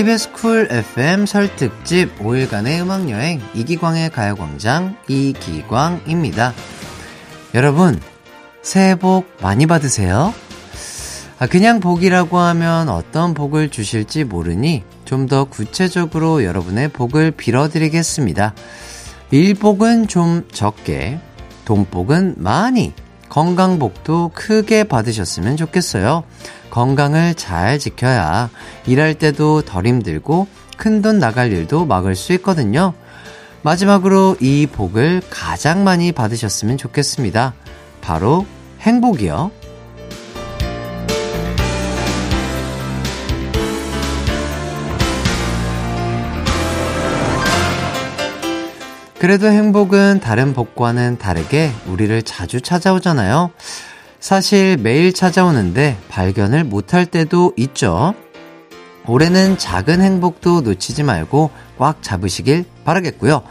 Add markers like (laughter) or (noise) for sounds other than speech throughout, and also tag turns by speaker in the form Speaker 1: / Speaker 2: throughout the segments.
Speaker 1: KBS 쿨 FM 설 특집 5일간의 음악여행 이기광의 가요광장 이기광입니다. 여러분, 새해 복 많이 받으세요. 아, 그냥 복이라고 하면 어떤 복을 주실지 모르니 좀 더 구체적으로 여러분의 복을 빌어드리겠습니다. 일복은 좀 적게, 돈복은 많이, 건강복도 크게 받으셨으면 좋겠어요. 건강을 잘 지켜야 일할 때도 덜 힘들고 큰 돈 나갈 일도 막을 수 있거든요. 마지막으로 이 복을 가장 많이 받으셨으면 좋겠습니다. 바로 행복이요. 그래도 행복은 다른 복과는 다르게 우리를 자주 찾아오잖아요. 사실 매일 찾아오는데 발견을 못할 때도 있죠. 올해는 작은 행복도 놓치지 말고 꽉 잡으시길 바라겠고요.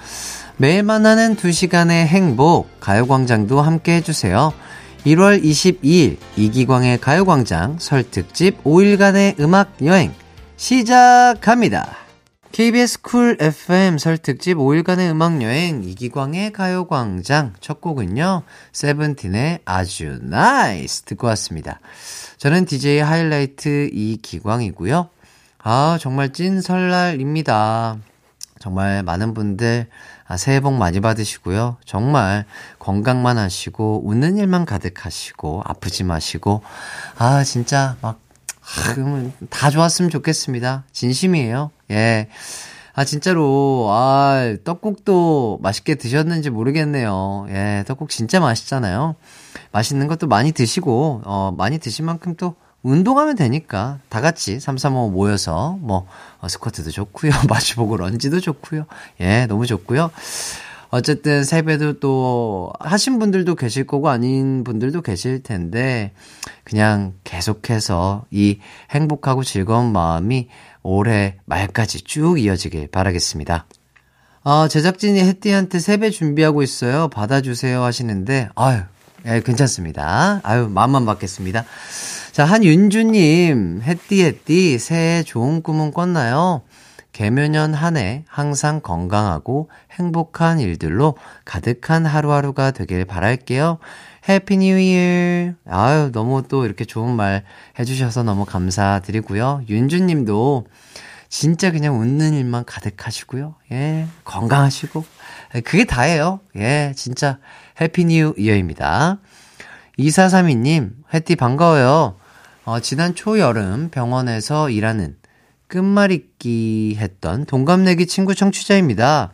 Speaker 1: 매일 만나는 2시간의 행복, 가요광장도 함께 해주세요. 1월 22일 이기광의 가요광장 설 특집 5일간의 음악 여행 시작합니다. KBS 쿨 FM 설 특집 5일간의 음악여행 이기광의 가요광장 첫 곡은요. 세븐틴의 아주 NICE 듣고 왔습니다. 저는 DJ 하이라이트 이기광이고요. 아 정말 찐 설날입니다. 정말 많은 분들 아, 새해 복 많이 받으시고요. 정말 건강만 하시고 웃는 일만 가득하시고 아프지 마시고 아 진짜 막 아, 그러면 다 좋았으면 좋겠습니다. 진심이에요. 예. 아, 진짜로, 아, 떡국도 맛있게 드셨는지 모르겠네요. 예, 떡국 진짜 맛있잖아요. 맛있는 것도 많이 드시고, 어, 많이 드신 만큼 또 운동하면 되니까 다 같이 335 모여서 뭐, 어, 스쿼트도 좋고요. (laughs) 마주보고 런지도 좋고요. 예, 너무 좋고요. 어쨌든 세배도 또 하신 분들도 계실 거고 아닌 분들도 계실 텐데 그냥 계속해서 이 행복하고 즐거운 마음이 올해 말까지 쭉 이어지길 바라겠습니다. 아, 제작진이 혜띠한테 세배 준비하고 있어요. 받아주세요 하시는데, 아유, 예, 괜찮습니다. 아유, 마음만 받겠습니다. 자, 한윤주님, 혜띠, 새해 좋은 꿈은 꿨나요? 계묘년 한 해 항상 건강하고 행복한 일들로 가득한 하루하루가 되길 바랄게요. Happy new year. 아유, 너무 또 이렇게 좋은 말 해주셔서 너무 감사드리고요. 윤주 님도 진짜 그냥 웃는 일만 가득하시고요. 예, 건강하시고. 그게 다예요. 예, 진짜 happy new year입니다. 2432님, 해띠 반가워요. 어, 지난 초여름 병원에서 일하는 끝말잇기 했던 동갑내기 친구 청취자입니다.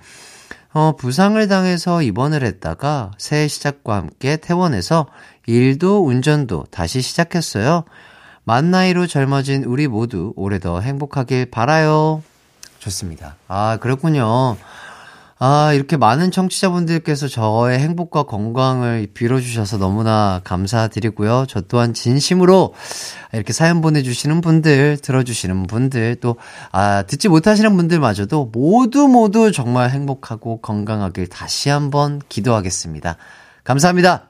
Speaker 1: 어, 부상을 당해서 입원을 했다가 새해 시작과 함께 퇴원해서 일도 운전도 다시 시작했어요. 만 나이로 젊어진 우리 모두 올해 더 행복하길 바라요. 좋습니다. 아, 그렇군요. 아, 이렇게 많은 청취자분들께서 저의 행복과 건강을 빌어주셔서 너무나 감사드리고요. 저 또한 진심으로 이렇게 사연 보내주시는 분들, 들어주시는 분들, 또, 아, 듣지 못하시는 분들마저도 모두 모두 정말 행복하고 건강하길 다시 한번 기도하겠습니다. 감사합니다.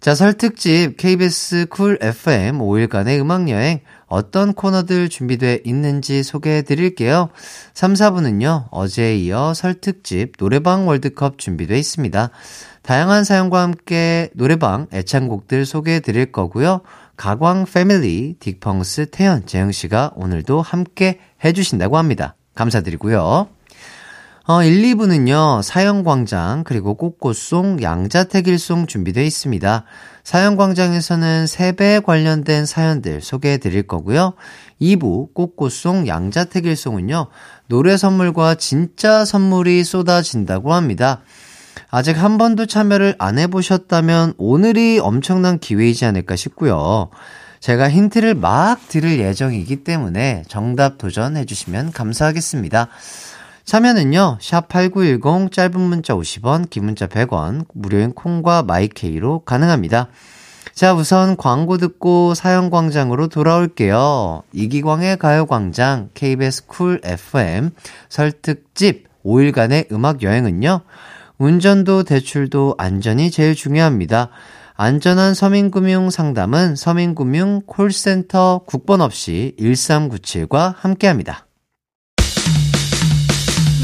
Speaker 1: 자, 설특집 KBS 쿨 FM 5일간의 음악여행 어떤 코너들 준비돼 있는지 소개해 드릴게요. 3, 4부는요, 어제에 이어 설특집 노래방 월드컵 준비돼 있습니다. 다양한 사연과 함께 노래방 애창곡들 소개해 드릴 거고요. 가광 패밀리, 딕펑스, 태연, 재영씨가 오늘도 함께 해주신다고 합니다. 감사드리고요. 어, 1, 2부는요, 사연광장, 그리고 꽃꽃송, 양자택일송 준비되어 있습니다. 사연광장에서는 세배 관련된 사연들 소개해 드릴 거고요. 2부, 꽃꽃송, 양자택일송은요, 노래 선물과 진짜 선물이 쏟아진다고 합니다. 아직 한 번도 참여를 안 해보셨다면 오늘이 엄청난 기회이지 않을까 싶고요. 제가 힌트를 막 드릴 예정이기 때문에 정답 도전해 주시면 감사하겠습니다. 참여는요, 샵8910 짧은 문자 50원, 긴 문자 100원, 무료인 콩과 마이케이로 가능합니다. 자, 우선 광고 듣고 사연광장으로 돌아올게요. 이기광의 가요광장, KBS 쿨 FM, 설특집 5일간의 음악 여행은요, 운전도 대출도 안전이 제일 중요합니다. 안전한 서민금융 상담은 서민금융 콜센터 국번 없이 1397과 함께 합니다.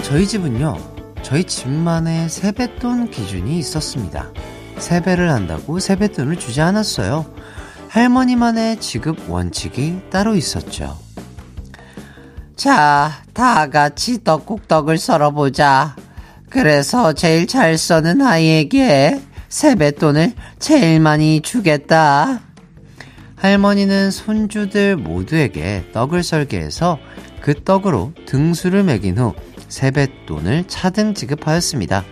Speaker 1: 어, 저희 집은요, 저희 집만의 세뱃돈 기준이 있었습니다. 세배를 한다고 세뱃돈을 주지 않았어요. 할머니만의 지급 원칙이 따로 있었죠. 자, 다 같이 떡국떡을 썰어보자. 그래서 제일 잘 써는 아이에게 세뱃돈을 제일 많이 주겠다. 할머니는 손주들 모두에게 떡을 썰게 해서 그 떡으로 등수를 매긴 후 세뱃돈을 차등 지급하였습니다.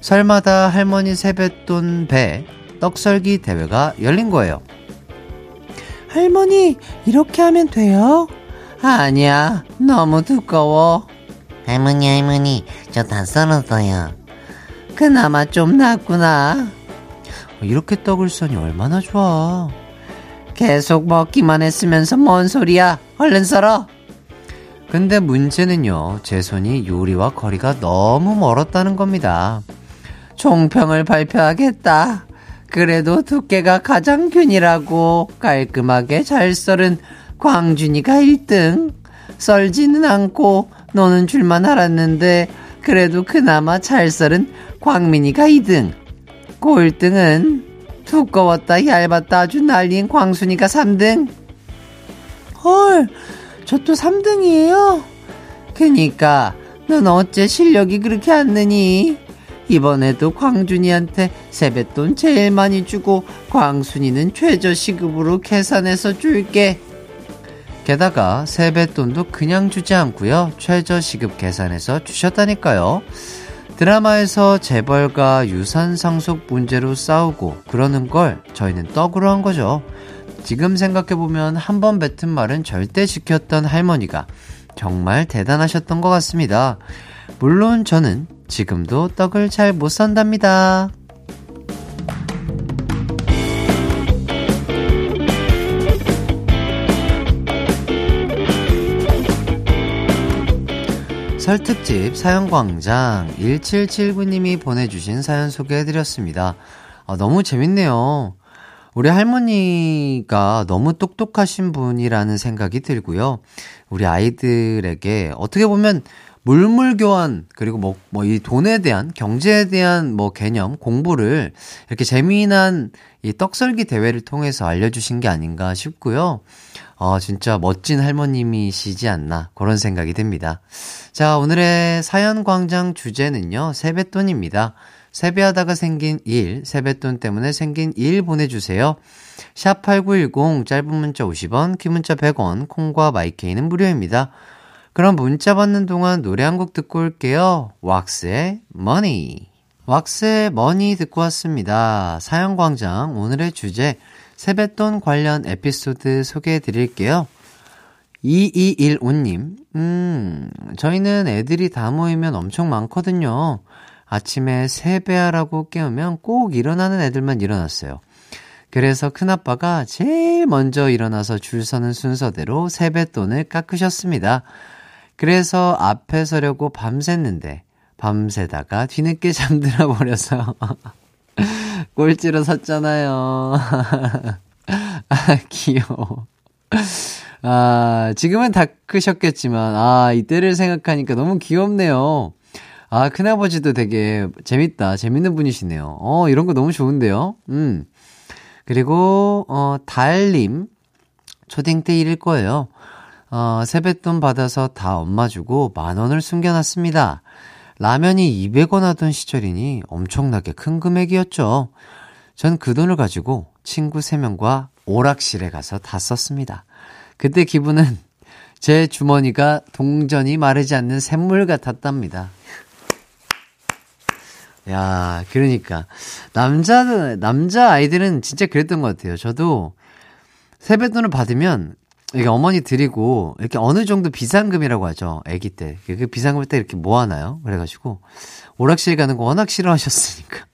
Speaker 1: 설마다 할머니 세뱃돈 배 떡썰기 대회가 열린 거예요. 할머니, 이렇게 하면 돼요? 아니야, 너무 두꺼워.
Speaker 2: 할머니, 할머니, 저 다 썰었어요.
Speaker 1: 그나마 좀 낫구나. 이렇게 떡을 써니 얼마나 좋아. 계속 먹기만 했으면서 뭔 소리야. 얼른 썰어. 근데 문제는요, 제 손이 요리와 거리가 너무 멀었다는 겁니다. 총평을 발표하겠다. 그래도 두께가 가장 균일하고 깔끔하게 잘 썰은 광준이가 1등. 썰지는 않고 노는 줄만 알았는데 그래도 그나마 잘 썰은 광민이가 2등. 꼴등은 두꺼웠다 얇았다 아주 난리인 광순이가 3등. 헐, 저 또 3등이에요? 그니까 넌 어째 실력이 그렇게 안 느니? 이번에도 광준이한테 세뱃돈 제일 많이 주고 광순이는 최저 시급으로 계산해서 줄게. 게다가 세뱃돈도 그냥 주지 않고요. 최저 시급 계산해서 주셨다니까요. 드라마에서 재벌과 유산 상속 문제로 싸우고 그러는 걸 저희는 떡으로 한 거죠. 지금 생각해보면 한 번 뱉은 말은 절대 지켰던 할머니가 정말 대단하셨던 것 같습니다. 물론 저는 지금도 떡을 잘 못 산답니다. 설특집 사연광장 1779님이 보내주신 사연 소개해드렸습니다. 아, 너무 재밌네요. 우리 할머니가 너무 똑똑하신 분이라는 생각이 들고요. 우리 아이들에게 어떻게 보면 물물 교환 그리고 뭐 뭐 이 돈에 대한 경제에 대한 뭐 개념 공부를 이렇게 재미난 이 떡설기 대회를 통해서 알려주신 게 아닌가 싶고요. 어 진짜 멋진 할머님이시지 않나 그런 생각이 듭니다. 자 오늘의 사연 광장 주제는요 세뱃돈입니다. 세배하다가 생긴 일, 세뱃돈 때문에 생긴 일 보내주세요. 샵 8910, 짧은 문자 50원, 긴 문자 100원, 콩과 마이케이는 무료입니다. 그럼 문자 받는 동안 노래 한 곡 듣고 올게요. 왁스의 Money. 왁스의 Money 듣고 왔습니다. 사연광장 오늘의 주제 세뱃돈 관련 에피소드 소개해 드릴게요. 2215님, 음, 저희는 애들이 다 모이면 엄청 많거든요. 아침에 세배하라고 깨우면 꼭 일어나는 애들만 일어났어요. 그래서 큰아빠가 제일 먼저 일어나서 줄 서는 순서대로 세뱃돈을 깎으셨습니다. 그래서 앞에 서려고 밤샜는데, 밤새다가 뒤늦게 (laughs) 잠들어 버려서 (laughs) 꼴찌로 섰잖아요. (laughs) 아, 귀여워. 아, 지금은 다 크셨겠지만, 아, 이때를 생각하니까 너무 귀엽네요. 아, 큰아버지도 되게 재밌다. 재밌는 분이시네요. 어, 이런 거 너무 좋은데요? 음. 그리고, 어, 달님. 초딩 때 일일 거예요. 어, 세뱃돈 받아서 다 엄마 주고 만 원을 숨겨놨습니다. 라면이 200원 하던 시절이니 엄청나게 큰 금액이었죠. 전 그 돈을 가지고 친구 3명과 오락실에 가서 다 썼습니다. 그때 기분은 (laughs) 제 주머니가 동전이 마르지 않는 샘물 같았답니다. 야, 그러니까. 남자, 남자 아이들은 진짜 그랬던 것 같아요. 저도 세뱃돈을 받으면 이게 어머니 드리고 이렇게 어느 정도 비상금이라고 하죠. 아기 때. 그 비상금을 때 이렇게 모아놔요. 그래가지고 오락실 가는 거 워낙 싫어하셨으니까.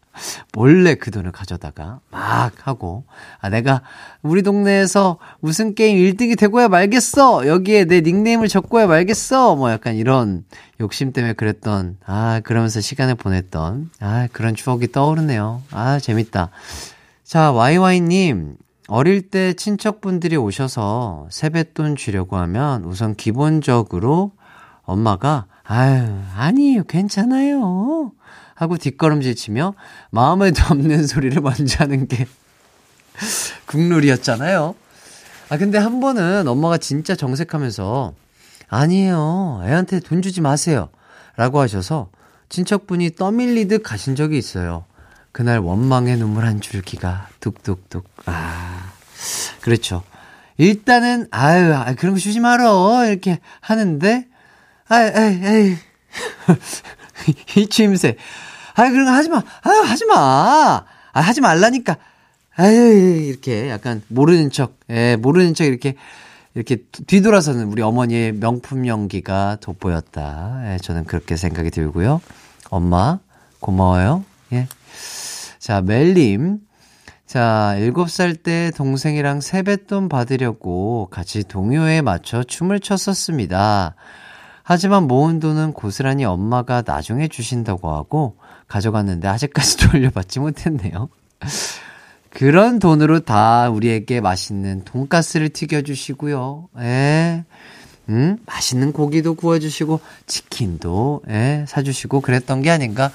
Speaker 1: 몰래 그 돈을 가져다가 막 하고 아 내가 우리 동네에서 무슨 게임 1등이 되고야 말겠어. 여기에 내 닉네임을 적고야 말겠어. 뭐 약간 이런 욕심 때문에 그랬던 아 그러면서 시간을 보냈던 아 그런 추억이 떠오르네요. 아 재밌다. 자 와이와이님. 어릴 때 친척분들이 오셔서 세뱃돈 주려고 하면 우선 기본적으로 엄마가 아유 아니에요. 괜찮아요 하고 뒷걸음질 치며 마음에도 없는 소리를 먼저 하는 게 국룰이었잖아요. 아, 근데 한 번은 엄마가 진짜 정색하면서 아니에요. 애한테 돈 주지 마세요. 라고 하셔서 친척분이 떠밀리듯 가신 적이 있어요. 그날 원망의 눈물 한 줄기가 뚝뚝뚝. 아, 그렇죠. 일단은, 아유, 아, 그런 거 주지 말어. 이렇게 하는데, 아이, 아이, 아이. (laughs) 이 추임새. 아, 그런 거 하지 마. 아유, 하지 마. 아, 하지 말라니까. 아유, 이렇게 약간 모르는 척, 예, 모르는 척 이렇게, 이렇게 뒤돌아서는 우리 어머니의 명품 연기가 돋보였다. 예, 저는 그렇게 생각이 들고요. 엄마, 고마워요. 예. 자, 멜님. 자, 7살 때 동생이랑 세뱃돈 받으려고 같이 동요에 맞춰 춤을 췄었습니다. 하지만 모은 돈은 고스란히 엄마가 나중에 주신다고 하고 가져갔는데 아직까지 돌려받지 (laughs) 못했네요. 그런 돈으로 다 우리에게 맛있는 돈가스를 튀겨주시고요. 예. 음, 맛있는 고기도 구워주시고, 치킨도, 예, 사주시고 그랬던 게 아닌가.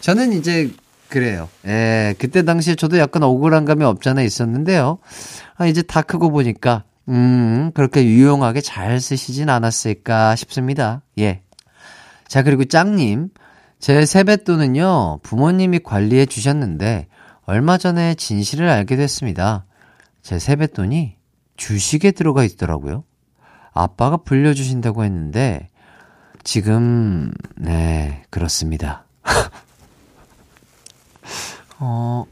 Speaker 1: 저는 이제, 그래요. 예, 그때 당시에 저도 약간 억울한 감이 없잖아 있었는데요. 아, 이제 다 크고 보니까, 음, 그렇게 유용하게 잘 쓰시진 않았을까 싶습니다. 예. 자, 그리고 짱님. 제 세뱃돈은요, 부모님이 관리해 주셨는데, 얼마 전에 진실을 알게 됐습니다. 제 세뱃돈이 주식에 들어가 있더라고요. 아빠가 불려주신다고 했는데, 지금, 네, 그렇습니다. (laughs) 어,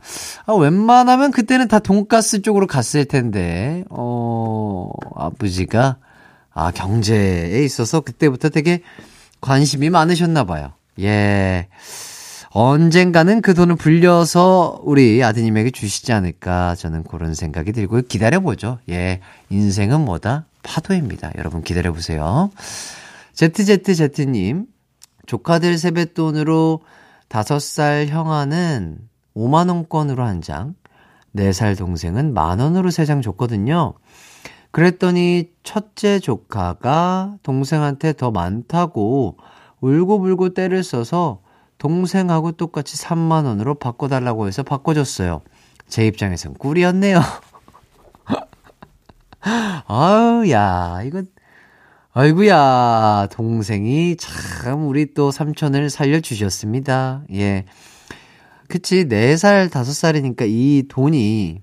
Speaker 1: 아, 웬만하면 그때는 다 돈가스 쪽으로 갔을 텐데, 어, 아버지가, 아, 경제에 있어서 그때부터 되게 관심이 많으셨나 봐요. 예. 언젠가는 그 돈을 불려서 우리 아드님에게 주시지 않을까 저는 그런 생각이 들고 기다려보죠. 예. 인생은 뭐다? 파도입니다. 여러분 기다려보세요. ZZZ님, 조카들 세뱃돈으로 5살 형아는 5만원권으로 한 장, 4살 동생은 만원으로 3장 줬거든요. 그랬더니 첫째 조카가 동생한테 더 많다고 울고불고 때를 써서 동생하고 똑같이 3만원으로 바꿔달라고 해서 바꿔줬어요. 제 입장에선 꿀이었네요. (laughs) 아유, 야, 이건, 아이구야, 동생이 참 우리 또 삼촌을 살려주셨습니다. 예. 그치, 4살, 5살이니까 이 돈이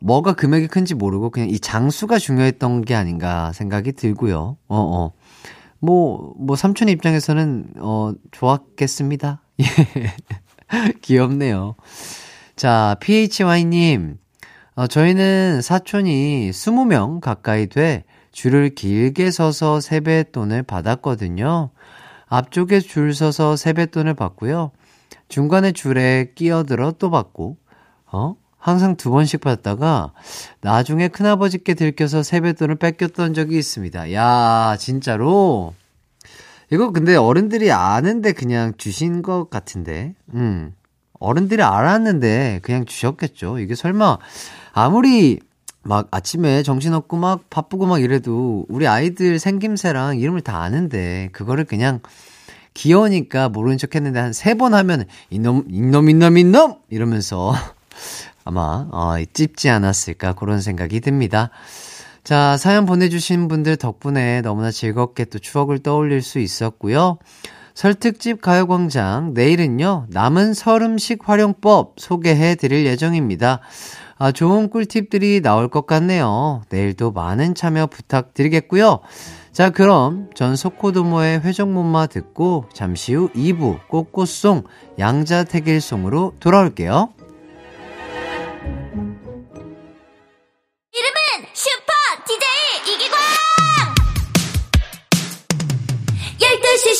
Speaker 1: 뭐가 금액이 큰지 모르고 그냥 이 장수가 중요했던 게 아닌가 생각이 들고요. 어, 어. 뭐, 뭐, 삼촌 입장에서는, 어, 좋았겠습니다. (laughs) 예. 귀엽네요. 자, PHY님. 어, 저희는 사촌이 20명 가까이 돼 줄을 길게 서서 세뱃돈을 받았거든요. 앞쪽에 줄 서서 세뱃돈을 받고요. 중간에 줄에 끼어들어 또 받고, 어? 항상 두 번씩 받다가 나중에 큰아버지께 들켜서 세뱃돈을 뺏겼던 적이 있습니다. 야, 진짜로? 이거 근데 어른들이 아는데 그냥 주신 것 같은데. 음. 어른들이 알았는데 그냥 주셨겠죠. 이게 설마 아무리 막 아침에 정신없고 막 바쁘고 막 이래도 우리 아이들 생김새랑 이름을 다 아는데 그거를 그냥 귀여우니까 모르는 척 했는데 한 세 번 하면 이놈, 이놈, 이놈, 이놈! 이러면서 아마, 어, 찝지 않았을까 그런 생각이 듭니다. 자, 사연 보내주신 분들 덕분에 너무나 즐겁게 또 추억을 떠올릴 수 있었고요. 설특집 가요광장, 내일은요, 남은 설 음식 활용법 소개해 드릴 예정입니다. 아, 좋은 꿀팁들이 나올 것 같네요. 내일도 많은 참여 부탁드리겠고요. 자, 그럼 전 소코도모의 회전목마 듣고 잠시 후 2부 꽃꽃송 양자택일송으로 돌아올게요.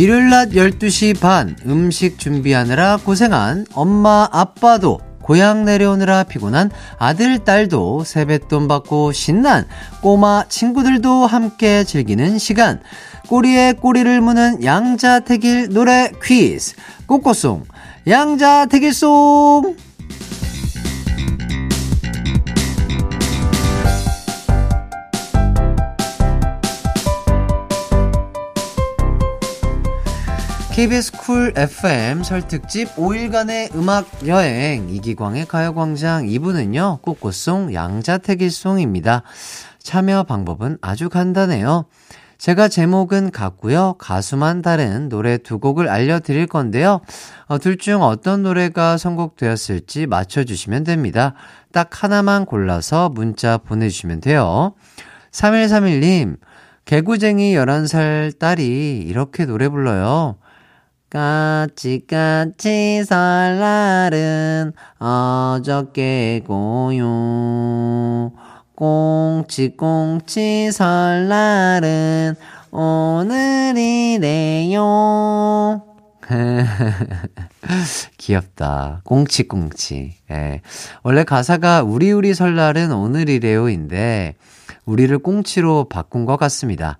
Speaker 1: 일요일 낮 12시 반 음식 준비하느라 고생한 엄마 아빠도 고향 내려오느라 피곤한 아들 딸도 세뱃돈 받고 신난 꼬마 친구들도 함께 즐기는 시간. 꼬리에 꼬리를 무는 양자택일 노래 퀴즈. 꼬꼬송 양자택일송 KBS 쿨 FM 설 특집 5일간의 음악 여행 이기광의 가요광장 2부는요 꽃꽃송 양자택일송입니다. 참여 방법은 아주 간단해요. 제가 제목은 같고요. 가수만 다른 노래 두 곡을 알려드릴 건데요. 어, 둘중 어떤 노래가 선곡되었을지 맞춰주시면 됩니다. 딱 하나만 골라서 문자 보내주시면 돼요. 3131님, 개구쟁이 11살 딸이 이렇게 노래 불러요. 까치까치 설날은 어저께 고요. 꽁치꽁치 설날은 오늘이래요. (laughs) 귀엽다. 꽁치꽁치. 예. 원래 가사가 우리 우리 설날은 오늘이래요인데 우리를 꽁치로 바꾼 것 같습니다.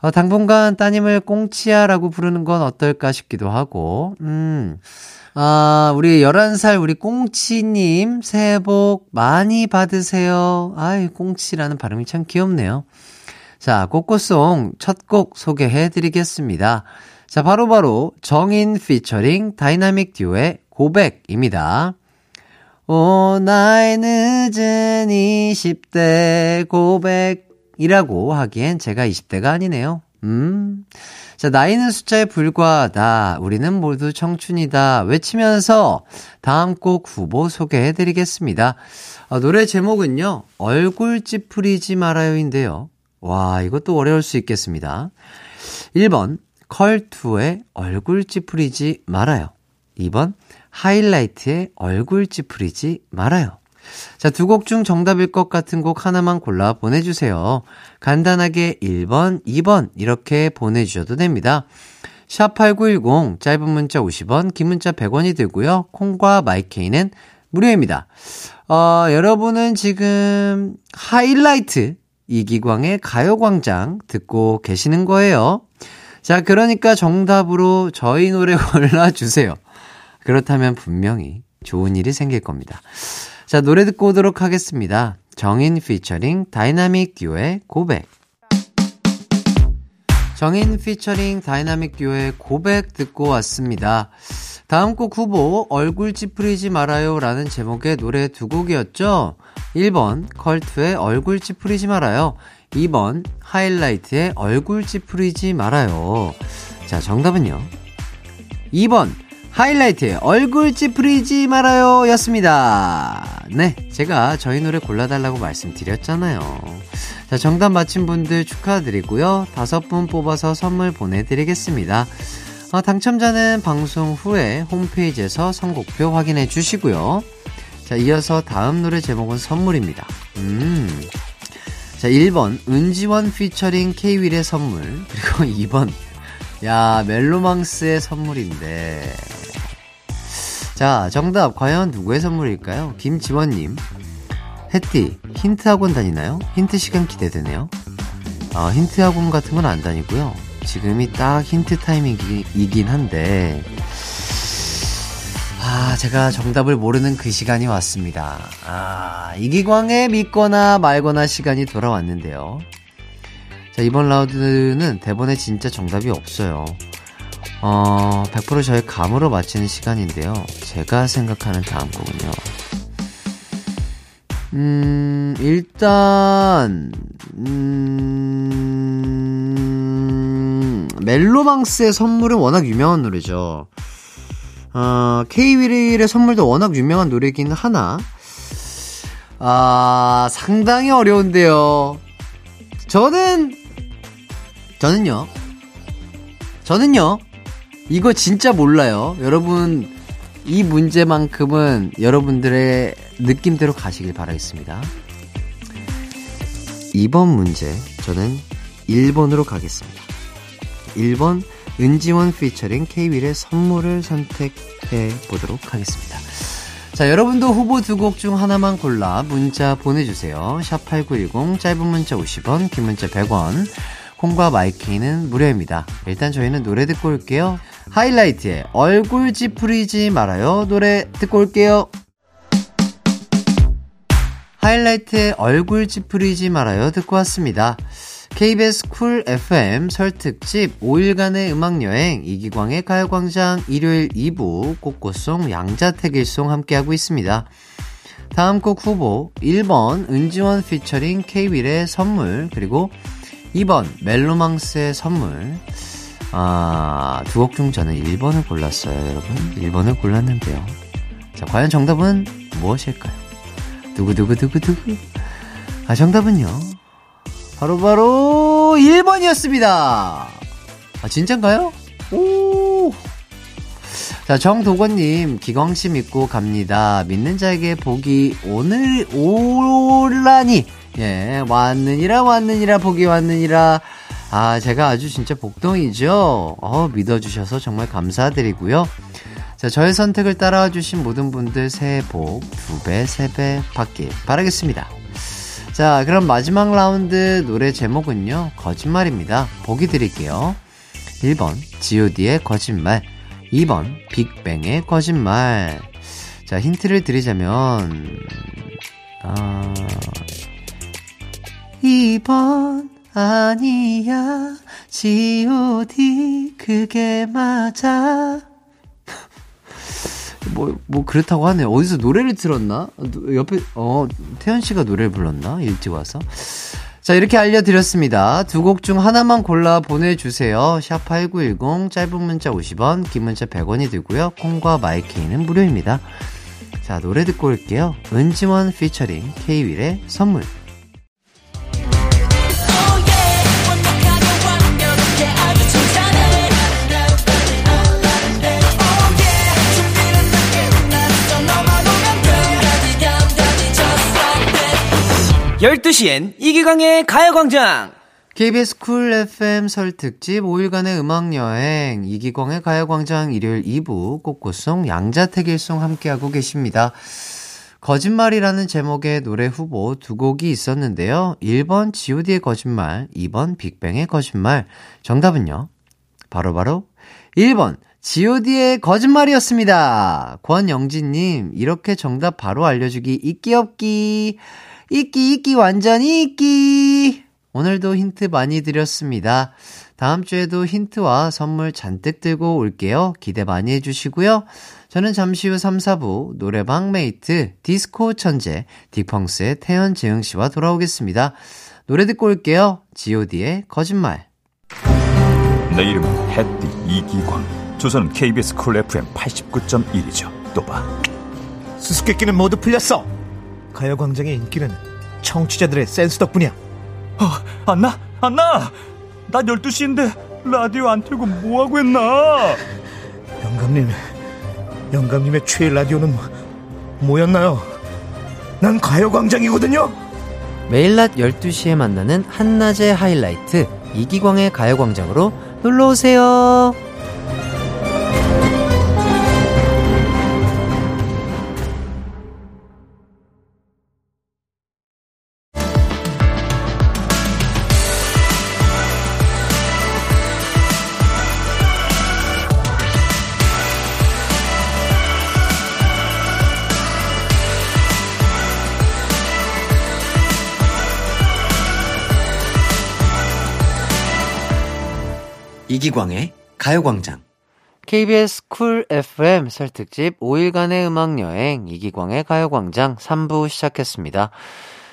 Speaker 1: 어, 당분간 따님을 꽁치야라고 부르는 건 어떨까 싶기도 하고, 음. 아, 우리 11살 우리 꽁치님, 새해 복 많이 받으세요. 아이, 꽁치라는 발음이 참 귀엽네요. 자, 꽃꽃송 첫 곡 소개해 드리겠습니다. 자, 바로바로 바로 정인 피처링 다이나믹 듀오의 고백입니다. 오, 나의 늦은 20대 고백이라고 하기엔 제가 20대가 아니네요. 음. 자, 나이는 숫자에 불과하다. 우리는 모두 청춘이다. 외치면서 다음 곡 후보 소개해 드리겠습니다. 아, 노래 제목은요, 얼굴 찌푸리지 말아요인데요. 와, 이것도 어려울 수 있겠습니다. 1번, 컬투의 얼굴 찌푸리지 말아요. 2번, 하이라이트의 얼굴 찌푸리지 말아요. 자, 두 곡 중 정답일 것 같은 곡 하나만 골라 보내주세요. 간단하게 1번, 2번 이렇게 보내주셔도 됩니다. 샵8910 짧은 문자 50원, 긴 문자 100원이 들고요. 콩과 마이케이는 무료입니다. 어, 여러분은 지금 하이라이트 이기광의 가요광장 듣고 계시는 거예요. 자, 그러니까 정답으로 저희 노래 (laughs) 골라주세요. 그렇다면 분명히 좋은 일이 생길 겁니다. 자, 노래 듣고 오도록 하겠습니다. 정인 피처링 다이나믹 듀오의 고백. 정인 피처링 다이나믹 듀오의 고백 듣고 왔습니다. 다음 곡 후보 얼굴 찌푸리지 말아요 라는 제목의 노래 두 곡이었죠. 1번 컬트의 얼굴 찌푸리지 말아요. 2번 하이라이트의 얼굴 찌푸리지 말아요. 자 정답은요. 2번 하이라이트의 얼굴 찌푸리지 말아요 였습니다. 네, 제가 저희 노래 골라달라고 말씀드렸잖아요. 자, 정답 맞힌 분들 축하드리고요. 다섯 분 뽑아서 선물 보내드리겠습니다. 어, 당첨자는 방송 후에 홈페이지에서 선곡표 확인해 주시고요. 자, 이어서 다음 노래 제목은 선물입니다. 음. 자, 1번, 은지원 피처링 K-윌의 선물. 그리고 (laughs) 2번, 야, 멜로망스의 선물인데. 자, 정답 과연 누구의 선물일까요? 김지원님. 햇띠, 힌트 학원 다니나요? 힌트 시간 기대되네요. 어, 힌트 학원 같은 건 안 다니고요. 지금이 딱 힌트 타이밍이긴 한데, 아, 제가 정답을 모르는 그 시간이 왔습니다. 아, 이기광의 믿거나 말거나 시간이 돌아왔는데요. 자, 이번 라운드는 대본에 진짜 정답이 없어요. 어, 100% 저의 감으로 맞히는 시간인데요. 제가 생각하는 다음 곡은요. 음, 일단, 음, 멜로망스의 선물은 워낙 유명한 노래죠. 어, K-윌의 선물도 워낙 유명한 노래긴 하나, 아, 상당히 어려운데요. 저는, 저는요, 저는요, 이거 진짜 몰라요. 여러분, 이 문제만큼은 여러분들의 느낌대로 가시길 바라겠습니다. 2번 문제, 저는 1번으로 가겠습니다. 1번, 은지원 피처링 K-윌의 선물을 선택해 보도록 하겠습니다. 자, 여러분도 후보 두 곡 중 하나만 골라 문자 보내주세요. 샵8910, 짧은 문자 50원, 긴 문자 100원. 콩과 마이케이는 무료입니다. 일단 저희는 노래 듣고 올게요. 하이라이트의 얼굴 찌푸리지 말아요. 노래 듣고 올게요. 하이라이트의 얼굴 찌푸리지 말아요. 듣고 왔습니다. KBS 쿨 FM 설 특집 5일간의 음악여행 이기광의 가요광장 일요일 2부 꽃꽃송 양자택일송 함께하고 있습니다. 다음 곡 후보 1번 은지원 featuring K-윌의 선물 그리고 2번 멜로망스의 선물 아, 두 곡 중 저는 1번을 골랐어요, 여러분. 1번을 골랐는데요. 자, 과연 정답은 무엇일까요? 두구두구두구두구. 아, 정답은요. 바로바로 1번이었습니다. 아, 진짠가요? 오! 자, 정도건님, 기광씨 믿고 갑니다. 믿는 자에게 복이 오늘, 오라니. 예, 왔느니라, 왔느니라, 복이 왔느니라. 아, 제가 아주 진짜 복덩이죠? 어, 믿어주셔서 정말 감사드리고요. 자, 저의 선택을 따라와 주신 모든 분들 새해 복 두 배, 세 배 받길 바라겠습니다. 자, 그럼 마지막 라운드 노래 제목은요, 거짓말입니다. 보기 드릴게요. 1번, god의 거짓말. 2번, 빅뱅의 거짓말. 자, 힌트를 드리자면, 아, 2번, 아니야, god, 그게 맞아. (laughs) 뭐, 뭐, 그렇다고 하네요. 어디서 노래를 들었나? 옆에, 어, 태연 씨가 노래를 불렀나? 일찍 와서. 자, 이렇게 알려드렸습니다. 두 곡 중 하나만 골라 보내주세요. 샵8910, 짧은 문자 50원, 긴 문자 100원이 들고요. 콩과 마이케이는 무료입니다. 자, 노래 듣고 올게요. 은지원 피처링 K-윌의 선물.
Speaker 3: 열두 시엔 이기광의 가요광장
Speaker 1: KBS 쿨 FM 설 특집 5일간의 음악여행 이기광의 가요광장 일요일 2부 꽃꽃송 양자택일송 함께하고 계십니다. 거짓말이라는 제목의 노래 후보 두 곡이 있었는데요. 1번 god의 거짓말, 2번 빅뱅의 거짓말. 정답은요. 바로바로 바로 1번 god의 거짓말이었습니다. 권영진님 이렇게 정답 바로 알려주기 있기 없기. 있기, 있기, 완전히 있기! 오늘도 힌트 많이 드렸습니다. 다음 주에도 힌트와 선물 잔뜩 들고 올게요. 기대 많이 해주시고요. 저는 잠시 후 3, 4부 노래방 mate 디스코 천재 딕펑스의 태연 재흥 씨와 돌아오겠습니다. 노래 듣고 올게요. god의 거짓말.
Speaker 4: 내 이름은 햇띠 이기광. 조선은 KBS 쿨 FM 89.1이죠. 또 봐.
Speaker 5: 수수께끼는 모두 풀렸어. 가요광장의 인기는 청취자들의 센스 덕분이야.
Speaker 4: 어, 안나? 안나! 나 12시인데 라디오 안 틀고 뭐하고 했나?
Speaker 5: 영감님, 영감님의 최애 라디오는 뭐였나요? 난 가요광장이거든요.
Speaker 1: 매일 낮 12시에 만나는 한낮의 하이라이트 이기광의 가요광장으로 놀러오세요.
Speaker 6: 이기광의 가요광장.
Speaker 1: KBS 쿨 FM 설 특집 5일간의 음악여행 이기광의 가요광장 3부 시작했습니다.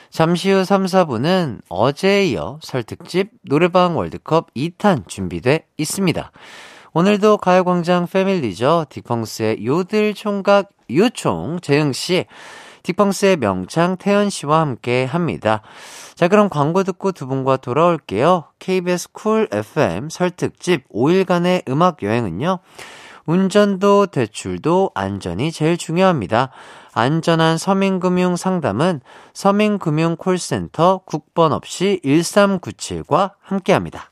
Speaker 1: 잠시 후 3, 4부는 어제에 이어 설 특집 노래방 월드컵 2탄 준비돼 있습니다. 오늘도 가요광장 패밀리죠. 딕펑스의 요들 총각 요총 재흥씨, 딕펑스의 명창 태연 씨와 함께 합니다. 자, 그럼 광고 듣고 두 분과 돌아올게요. KBS 쿨 FM 설 특집 5일간의 음악 여행은요. 운전도 대출도 안전이 제일 중요합니다. 안전한 서민금융 상담은 서민금융 콜센터 국번 없이 1397과 함께합니다.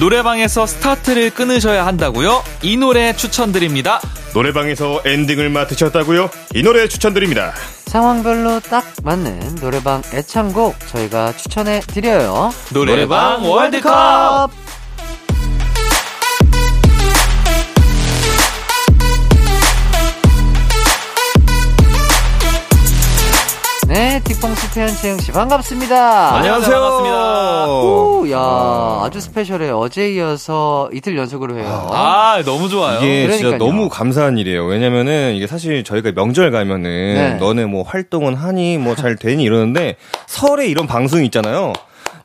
Speaker 7: 노래방에서 스타트를 끊으셔야 한다고요? 이 노래 추천드립니다.
Speaker 8: 노래방에서 엔딩을 맡으셨다고요? 이 노래 추천드립니다.
Speaker 1: 상황별로 딱 맞는 노래방 애창곡 저희가 추천해 드려요.
Speaker 7: 노래방 월드컵!
Speaker 1: 네, 딕펑스 태연 채영씨 반갑습니다.
Speaker 8: 안녕하세요.
Speaker 7: 반갑습니다.
Speaker 1: 오, 야, 아주 스페셜해. 어제 이어서 이틀 연속으로 해요.
Speaker 7: 아, 너무 좋아요.
Speaker 8: 이게 진짜
Speaker 1: 그러니까요.
Speaker 8: 너무 감사한 일이에요. 왜냐면은 이게 사실 저희가 명절 가면은
Speaker 1: 네.
Speaker 8: 너네 뭐 활동은 하니 뭐 잘 되니 이러는데 (laughs) 설에 이런 방송 있잖아요.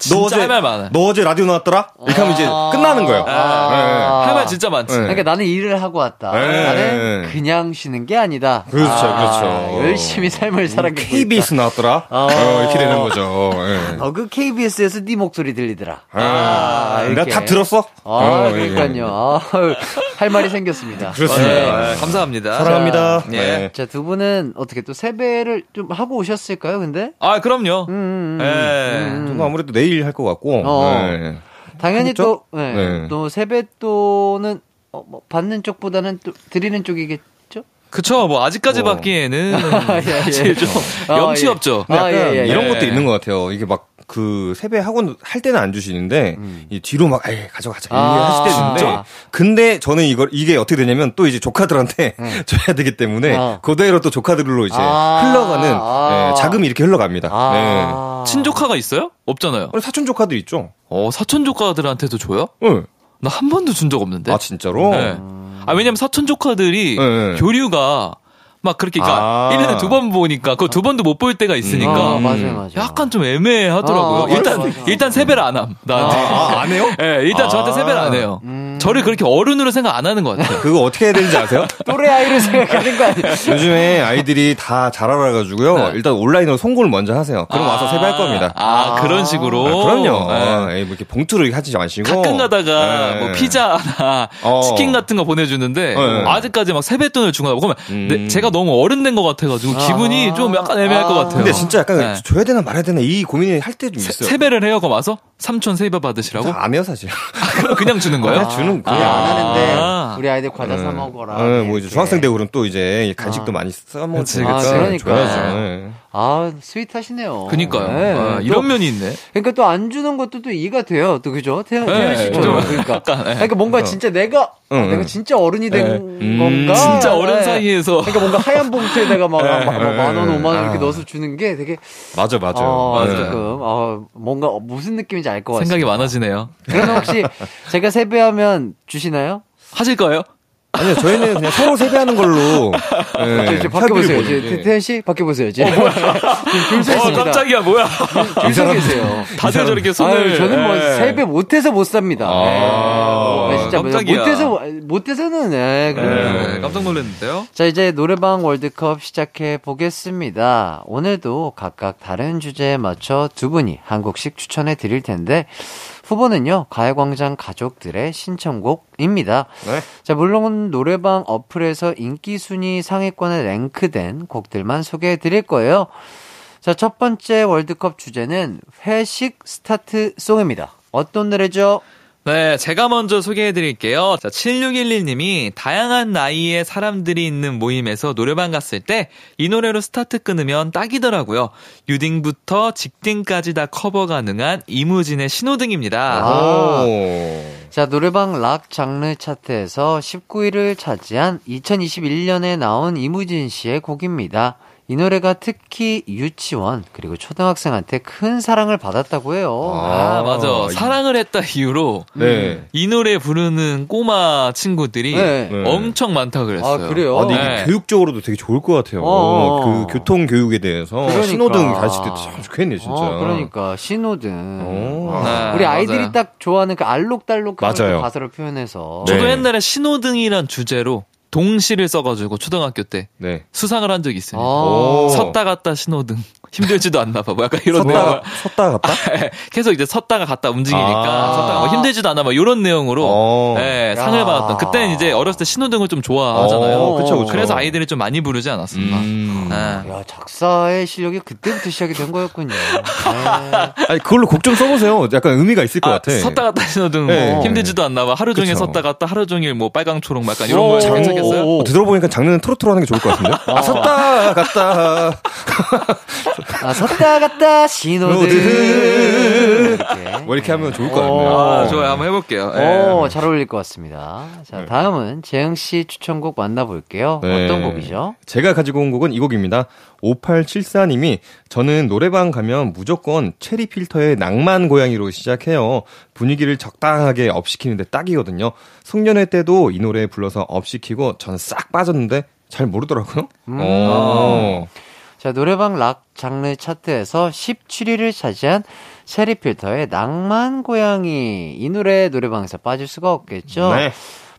Speaker 7: 진짜 할말 많아요.
Speaker 8: 너 어제 라디오 나왔더라? 이렇게 하면 이제 끝나는 거예요.
Speaker 1: 아.
Speaker 7: 할말 진짜 많지.
Speaker 8: 네.
Speaker 1: 그러니까 나는 일을 하고 왔다.
Speaker 8: 네.
Speaker 1: 나는 그냥 쉬는 게 아니다.
Speaker 8: 그렇죠,
Speaker 1: 아,
Speaker 8: 그렇죠.
Speaker 1: 열심히 삶을 살아가고
Speaker 8: KBS 나왔더라?
Speaker 1: 어.
Speaker 8: 어, 이렇게 되는 거죠. 예.
Speaker 1: 어, 그 KBS에서 네 목소리 들리더라.
Speaker 8: 아. 내가 다 들었어?
Speaker 1: 아,
Speaker 8: 어, 예.
Speaker 1: 그러니까요. 아, 할 말이 생겼습니다.
Speaker 8: 그렇습니다.
Speaker 1: 네.
Speaker 7: 네, 감사합니다.
Speaker 8: 사랑합니다.
Speaker 7: 예.
Speaker 8: 네.
Speaker 1: 자, 두 분은 어떻게 또 세배를 좀 하고 오셨을까요, 근데?
Speaker 7: 아, 그럼요.
Speaker 1: 음, 음,
Speaker 7: 예.
Speaker 1: 음.
Speaker 8: 저는 아무래도 내일 할 것 같고.
Speaker 1: 어.
Speaker 8: 네.
Speaker 1: 당연히
Speaker 8: 하겠죠?
Speaker 1: 또, 네,
Speaker 8: 네.
Speaker 1: 또 세뱃돈은 어, 뭐 받는 쪽보다는 또 드리는 쪽이겠죠?
Speaker 7: 그쵸, 뭐, 아직까지
Speaker 8: 어.
Speaker 7: 받기에는 (laughs)
Speaker 1: 예, 예.
Speaker 7: 사실 좀
Speaker 1: 아,
Speaker 7: 염치
Speaker 1: 예.
Speaker 7: 없죠.
Speaker 1: 아, 예, 예,
Speaker 8: 이런
Speaker 7: 예.
Speaker 8: 것도 있는 것 같아요. 이게 막 그 세배 학원 할 때는 안 주시는데 이 뒤로 막 에이 가져가자 이렇게
Speaker 1: 아,
Speaker 8: 하실 때 있는데
Speaker 1: 진짜?
Speaker 8: 근데 저는 이걸 이게 어떻게 되냐면 또 이제 조카들한테 (laughs) 줘야 되기 때문에
Speaker 1: 어.
Speaker 8: 그대로 또 조카들로 이제
Speaker 1: 아,
Speaker 8: 흘러가는
Speaker 1: 아.
Speaker 8: 예, 자금이 이렇게 흘러갑니다.
Speaker 1: 아.
Speaker 7: 친조카가 있어요? 없잖아요.
Speaker 8: 네. 사촌 조카들 있죠.
Speaker 7: 어, 사촌 조카들한테도 줘요?
Speaker 8: 응.
Speaker 7: 나 한 번도 준 적 없는데.
Speaker 8: 아 진짜로?
Speaker 7: 네. 아, 왜냐면 사촌 조카들이
Speaker 8: 네.
Speaker 7: 교류가 막 그렇게, 그니까,
Speaker 8: 아.
Speaker 7: 1년에 두 번 보니까, 그 두 번도 못 볼 때가 있으니까,
Speaker 1: 아, 맞아요, 맞아요.
Speaker 7: 약간 좀 애매하더라고요.
Speaker 1: 아,
Speaker 7: 일단,
Speaker 1: 맞아, 맞아.
Speaker 7: 일단 세배를 안 함, 나한테.
Speaker 8: 아, 안 해요?
Speaker 7: 예, 일단 저한테
Speaker 8: 아.
Speaker 7: 세배를 안 해요.
Speaker 1: 음.
Speaker 7: 저를 그렇게 어른으로 생각 안 하는 것 같아요.
Speaker 8: 그거 어떻게 해야 되는지 아세요? (laughs)
Speaker 1: 또래 아이를 생각하는 거 아니에요?
Speaker 8: 요즘에 아이들이 다 잘 알아가지고요.
Speaker 7: 네.
Speaker 8: 일단 온라인으로 송고를 먼저 하세요. 그럼 와서
Speaker 7: 아,
Speaker 8: 세배할 겁니다.
Speaker 7: 아, 그런 식으로.
Speaker 8: 아, 그럼요.
Speaker 7: 네.
Speaker 8: 에이, 뭐 이렇게 봉투를 하지 마시고.
Speaker 7: 가끔 가다가
Speaker 8: 네.
Speaker 7: 뭐 피자나
Speaker 8: 어.
Speaker 7: 치킨 같은 거 보내주는데
Speaker 8: 네.
Speaker 7: 아직까지 막 세뱃돈을 주거나 그러면
Speaker 8: 음.
Speaker 7: 내- 제가 너무 어른 된 것 같아가지고 기분이 좀 약간 애매할 것 같아요.
Speaker 8: 근데 진짜 약간
Speaker 7: 네.
Speaker 8: 줘야 되나 말아야 되나 이 고민이 할 때좀
Speaker 7: 세-
Speaker 8: 있어요.
Speaker 7: 세배를 해요, 그럼 와서? 삼촌 세배 받으시라고?
Speaker 8: 안 해요 사실.
Speaker 7: 그럼 그냥 주는 거예요?
Speaker 8: 그냥 주는
Speaker 1: 그냥. 안 하는데
Speaker 7: 아.
Speaker 1: 우리 아이들 과자 사 먹어라.
Speaker 8: 네, 뭐 이제. 중학생 되고 그럼 또 이제 간식도 많이 써먹을
Speaker 7: 그치,
Speaker 8: 테니까
Speaker 1: 그치. 아, 그러니까.
Speaker 8: 줘야죠. 네.
Speaker 1: 아, 스윗하시네요.
Speaker 7: 그니까요.
Speaker 1: 네.
Speaker 7: 아,
Speaker 1: 또-
Speaker 7: 이런 면이 있네.
Speaker 1: 그러니까 또 안 주는 것도 또 이해가 돼요. 또 그죠? 태연,
Speaker 7: 네,
Speaker 1: 태연 씨처럼.
Speaker 7: 좀
Speaker 1: 그러니까.
Speaker 7: 약간, 네.
Speaker 1: 그러니까 뭔가 진짜 내가
Speaker 8: 응,
Speaker 1: 내가
Speaker 8: 응.
Speaker 1: 진짜 어른이 된
Speaker 7: 네.
Speaker 1: 건가?
Speaker 7: 진짜 어른
Speaker 1: 네.
Speaker 7: 사이에서.
Speaker 1: 그러니까 뭔가 하얀 봉투에다가 막 (laughs)
Speaker 8: 네,
Speaker 1: 만 원,
Speaker 8: 네,
Speaker 1: 오만 원 이렇게
Speaker 8: 아.
Speaker 1: 넣어서 주는 게 되게
Speaker 8: 맞아 맞아.
Speaker 1: 어,
Speaker 8: 네.
Speaker 1: 조금 어, 뭔가 무슨 느낌인지 알 것 같습니다.
Speaker 7: 생각이 많아지네요.
Speaker 1: 그러면 혹시 제가 세배하면 주시나요?
Speaker 7: 하실 거예요?
Speaker 8: 아니요 저희는 그냥 서로 세배하는 걸로. 네,
Speaker 1: 저, 저 밖에 보세요. 저,
Speaker 8: 보는 게.
Speaker 1: 태연 씨 밖에 보세요. 지금 줄서
Speaker 7: 어,
Speaker 1: 있습니다.
Speaker 7: 깜짝이야, 뭐야.
Speaker 1: 줄서 계세요.
Speaker 7: 다들 저렇게 손을.
Speaker 1: 아유, 저는 뭐
Speaker 7: 예.
Speaker 1: 세배 못해서 못 삽니다.
Speaker 8: 아,
Speaker 1: 네, 진짜 뭐
Speaker 7: 깜짝이야.
Speaker 1: 못해서 못해서는 네, 그래요.
Speaker 7: 네, 깜짝 놀랐는데요.
Speaker 1: 자 이제 노래방 월드컵 시작해 보겠습니다. 오늘도 각각 다른 주제에 맞춰 두 분이 한 곡씩 추천해 드릴 텐데 후보는요 가요광장 가족들의 신청곡입니다.
Speaker 8: 네.
Speaker 1: 자 물론 노래방 어플에서 인기 순위 상위권에 랭크된 곡들만 소개해 드릴 거예요. 자 첫 번째 월드컵 주제는 회식 스타트 송입니다. 어떤 노래죠?
Speaker 7: 네, 제가 먼저 소개해 드릴게요. 자, 7611님이 다양한 나이의 사람들이 있는 모임에서 노래방 갔을 때 이 노래로 스타트 끊으면 딱이더라고요. 유딩부터 직딩까지 다 커버 가능한 이무진의 신호등입니다.
Speaker 1: 아.
Speaker 8: 오.
Speaker 1: 자, 노래방 락 장르 차트에서 19위를 차지한 2021년에 나온 이무진 씨의 곡입니다. 이 노래가 특히 유치원 그리고 초등학생한테 큰 사랑을 받았다고 해요.
Speaker 7: 아, 맞아.
Speaker 8: 이-
Speaker 7: 사랑을 했다 이유로
Speaker 8: 네.
Speaker 7: 이 노래 부르는 꼬마 친구들이
Speaker 1: 네.
Speaker 8: 네.
Speaker 7: 엄청 많다 그랬어요.
Speaker 1: 아, 그래요?
Speaker 8: 아, 근데 이게
Speaker 7: 네.
Speaker 8: 교육적으로도 되게 좋을 것 같아요.
Speaker 1: 어.
Speaker 8: 그 교통 교육에 대해서
Speaker 1: 그러니까.
Speaker 8: 신호등 가실 때 참 좋겠네, 진짜.
Speaker 1: 어, 그러니까 신호등.
Speaker 8: 오.
Speaker 1: 어.
Speaker 7: 네,
Speaker 1: 우리 아이들이
Speaker 7: 맞아요.
Speaker 1: 딱 좋아하는 그 알록달록한. 그 가사를 표현해서
Speaker 8: 네.
Speaker 7: 저도 옛날에 신호등이란 주제로 동시를 써가지고 초등학교 때
Speaker 8: 네.
Speaker 7: 수상을 한 적이 있습니다.
Speaker 1: 어.
Speaker 7: 섰다 갔다 신호등 (laughs) 힘들지도 않나 봐. 뭐 약간 이런
Speaker 8: 섰다,
Speaker 7: 내용.
Speaker 8: 섰다 갔다? (laughs)
Speaker 7: 계속 이제 섰다가 갔다 움직이니까
Speaker 8: 아.
Speaker 7: 섰다가 뭐 힘들지도 않아 뭐 이런 내용으로
Speaker 8: 어.
Speaker 7: 예,
Speaker 1: 야.
Speaker 7: 상을 받았던. 그때는 이제 어렸을 때 신호등을 좀 좋아하잖아요.
Speaker 8: 어, 그쵸, 그쵸.
Speaker 7: 그래서 아이들이 좀 많이 부르지 않았습니까?
Speaker 8: 음.
Speaker 7: 예.
Speaker 1: 야, 작사의 실력이 그때부터 시작이 된 거였군요. 네.
Speaker 8: 아니, 그걸로 곡 좀 써보세요. 약간 의미가 있을 것
Speaker 7: 아,
Speaker 8: 같아.
Speaker 7: 섰다 갔다 신호등
Speaker 8: 네.
Speaker 7: 뭐 힘들지도 않나 봐. 하루 종일
Speaker 8: 그쵸.
Speaker 7: 섰다 갔다 하루 종일 뭐 빨강 초록 막 약간 이런
Speaker 1: 오,
Speaker 7: 거
Speaker 1: 오,
Speaker 7: 괜찮 겠어요?
Speaker 1: 오, 오.
Speaker 8: 어, 들어보니까 장르는 트로트로 하는 게 좋을 것 같은데? 아, 섰다 갔다.
Speaker 1: 아, 섰다 갔다 신호등. 이렇게.
Speaker 8: 뭐 이렇게 하면 좋을 것
Speaker 1: 어.
Speaker 8: 같네요.
Speaker 7: 아, 좋아요. 한번 해볼게요. 예.
Speaker 1: 오, 잘 어울릴 것 같습니다. 자,
Speaker 8: 네.
Speaker 1: 다음은 재영 씨 추천곡 만나볼게요.
Speaker 8: 네.
Speaker 1: 어떤 곡이죠?
Speaker 8: 제가 가지고 온 곡은 이 곡입니다. 5874님이 저는 노래방 가면 무조건 체리 필터의 낭만 고양이로 시작해요. 분위기를 적당하게 업시키는데 딱이거든요. 송년회 때도 이 노래 불러서 업시키고 저는 싹 빠졌는데 잘 모르더라고요.
Speaker 1: 음.
Speaker 8: 어.
Speaker 1: 자, 노래방 락 장르 차트에서 17위를 차지한 체리 필터의 낭만 고양이. 이 노래 노래방에서 빠질 수가 없겠죠?
Speaker 8: 네.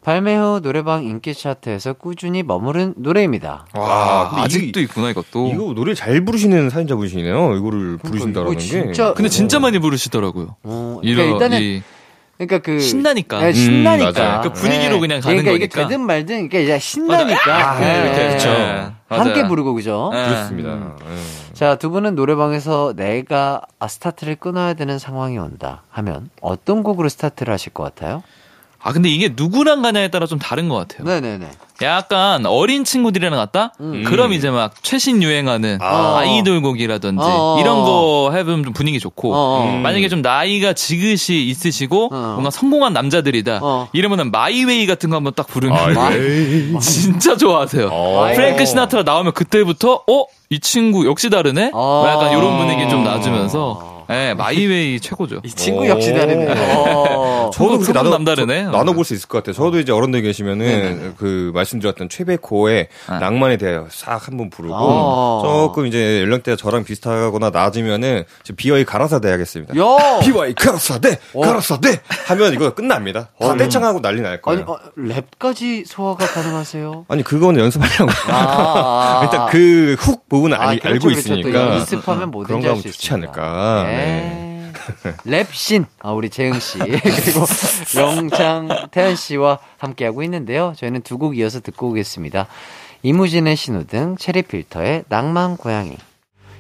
Speaker 1: 발매 후 노래방 인기 차트에서 꾸준히 머무른 노래입니다.
Speaker 8: 와, 근데
Speaker 7: 아직도 있구나 이것도.
Speaker 8: 이거 노래 잘 부르시는 사연자분이시네요. 이거를 부르신다라는
Speaker 1: 이거
Speaker 8: 게.
Speaker 1: 진짜-
Speaker 7: 근데 진짜 많이 부르시더라고요.
Speaker 1: 어, 그러니까 일단은
Speaker 7: 이
Speaker 1: 그러니까 그
Speaker 7: 신나니까.
Speaker 1: 네, 신나니까.
Speaker 8: 음, 맞아요.
Speaker 7: 그 분위기로 그냥 가는
Speaker 1: 그러니까 이게
Speaker 7: 거니까.
Speaker 1: 되든 말든 그러니까 이제 신나니까.
Speaker 7: 아,
Speaker 1: 네.
Speaker 7: 이렇게 그쵸.
Speaker 1: 함께
Speaker 7: 맞아요.
Speaker 1: 부르고 그죠?
Speaker 7: 예.
Speaker 8: 그렇습니다. 예.
Speaker 1: 자, 두 분은 노래방에서 내가 아, 스타트를 끊어야 되는 상황이 온다 하면 어떤 곡으로 스타트를 하실 것 같아요?
Speaker 7: 아 근데 이게 누구랑 가냐에 따라 좀 다른 것 같아요.
Speaker 1: 네네네.
Speaker 7: 약간 어린 친구들이랑 갔다?
Speaker 1: 음.
Speaker 7: 그럼 이제 막 최신 유행하는
Speaker 1: 아.
Speaker 7: 아이돌 곡이라든지
Speaker 1: 어.
Speaker 7: 이런 거 해보면 좀 분위기 좋고
Speaker 1: 어.
Speaker 7: 만약에 좀 나이가 지긋이 있으시고
Speaker 1: 어.
Speaker 7: 뭔가 성공한 남자들이다
Speaker 1: 어.
Speaker 7: 이러면은 My Way 같은 거 한번 딱 부르면
Speaker 8: My- (laughs)
Speaker 7: 진짜 좋아하세요.
Speaker 8: 어.
Speaker 7: 프랭크 시나트라 나오면 그때부터 어? 이 친구 역시 다르네?
Speaker 1: 어.
Speaker 7: 뭐 약간 이런 분위기 좀 낮으면서 예, 마이웨이 최고죠.
Speaker 1: 이 친구
Speaker 8: 오.
Speaker 1: 역시 다르네. 어.
Speaker 8: 저도 그렇게 나눠,
Speaker 7: 남다르네.
Speaker 8: 저- 나눠볼 수 있을 것 같아요. 저도 이제 어른들 계시면은 그 말씀드렸던 최백호의
Speaker 7: 아.
Speaker 8: 낭만에 대하여 싹 한번 부르고
Speaker 1: 어.
Speaker 8: 조금 이제 연령대가 저랑 비슷하거나 낮으면은 저 비와이 가라사대 하겠습니다.
Speaker 1: 야!
Speaker 8: 비와이 가라사대 가라사대 하면 이거 끝납니다. 다 떼창하고 난리 날
Speaker 1: 아니,
Speaker 8: 거예요.
Speaker 1: 어, 랩까지 소화가 가능하세요?
Speaker 8: 아니 그거는 연습하려고.
Speaker 1: 아, 아. (laughs)
Speaker 8: 일단 그 훅 부분은
Speaker 1: 아,
Speaker 8: 알,
Speaker 1: 그렇죠,
Speaker 8: 알고
Speaker 1: 그렇죠. 또
Speaker 8: 있으니까
Speaker 1: 연습하면 뭐든지
Speaker 8: 그런
Speaker 1: 거할
Speaker 8: 하면
Speaker 1: 수
Speaker 8: 좋지. 않을까. 네.
Speaker 1: 네. 랩신, 아, 우리 재흥 씨, (laughs) 그리고 영창 태연 씨와 함께하고 있는데요. 저희는 두 곡 이어서 듣고 오겠습니다. 이무진의 신호등, 체리필터의 낭만 고양이.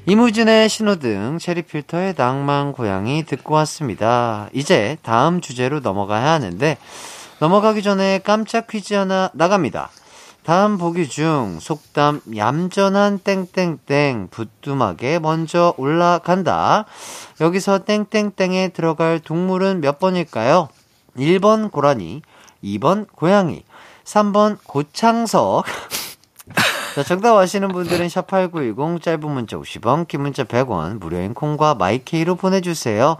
Speaker 1: 이무진의 신호등, 체리필터의 낭만 고양이 듣고 왔습니다. 이제 다음 주제로 넘어가야 하는데, 넘어가기 전에 깜짝 퀴즈 하나 나갑니다. 다음 보기 중 속담 얌전한 땡땡땡 부뚜막에 먼저 올라간다. 여기서 땡땡땡에 들어갈 동물은 몇 번일까요? 1번 고라니, 2번 고양이, 3번 고창석. (laughs) 자, 정답 아시는 분들은 샵8910 짧은 문자 50원, 긴 문자 100원, 무료인 콩과 마이케이로 보내주세요.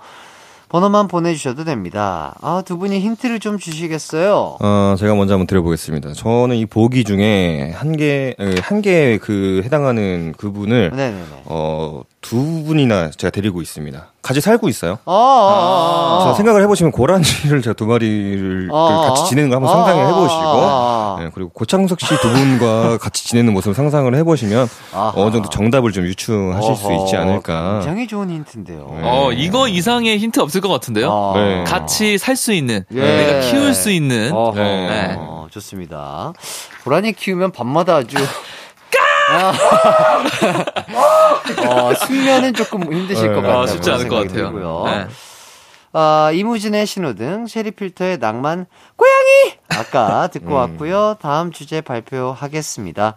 Speaker 1: 번호만 보내주셔도 됩니다. 아, 두 분이 힌트를 좀 주시겠어요?
Speaker 8: 어, 제가 먼저 한번 드려보겠습니다. 저는 이 보기 중에 한 개, 한 개 그 해당하는 그분을,
Speaker 1: 네네네.
Speaker 8: 어, 두 분이나 제가 데리고 있습니다. 같이 살고 있어요.
Speaker 1: 아, 아, 아,
Speaker 8: 자,
Speaker 1: 아.
Speaker 8: 생각을 해보시면 고라니를 제가 두 마리를
Speaker 1: 아,
Speaker 8: 같이 지내는 거 한번
Speaker 1: 아,
Speaker 8: 상상을
Speaker 1: 아,
Speaker 8: 해보시고,
Speaker 1: 아, 아.
Speaker 8: 네, 그리고 고창석 씨 두 분과 (laughs) 같이 지내는 모습을 상상을 해보시면. 어느 정도 정답을 좀 유추하실 수 있지
Speaker 1: 어허,
Speaker 8: 않을까.
Speaker 1: 굉장히 좋은 힌트인데요.
Speaker 7: 어, 이거 이상의 힌트 없을 것 같은데요?
Speaker 1: 아.
Speaker 8: 네.
Speaker 7: 같이 살 수 있는,
Speaker 1: 예.
Speaker 7: 내가 키울 수 있는,
Speaker 1: 어허,
Speaker 8: 네.
Speaker 1: 좋습니다. 고라니 키우면 밤마다 아주 아. (laughs) (laughs) 어, 숙면은 조금 힘드실 것
Speaker 8: 네.
Speaker 1: 같아요.
Speaker 7: 아, 쉽지 않을 것 같아요.
Speaker 1: 들고요.
Speaker 7: 네.
Speaker 1: 아, 이무진의 신호등, 체리필터의 낭만, 고양이! 아까 듣고 (laughs) 왔고요. 다음 주제 발표하겠습니다.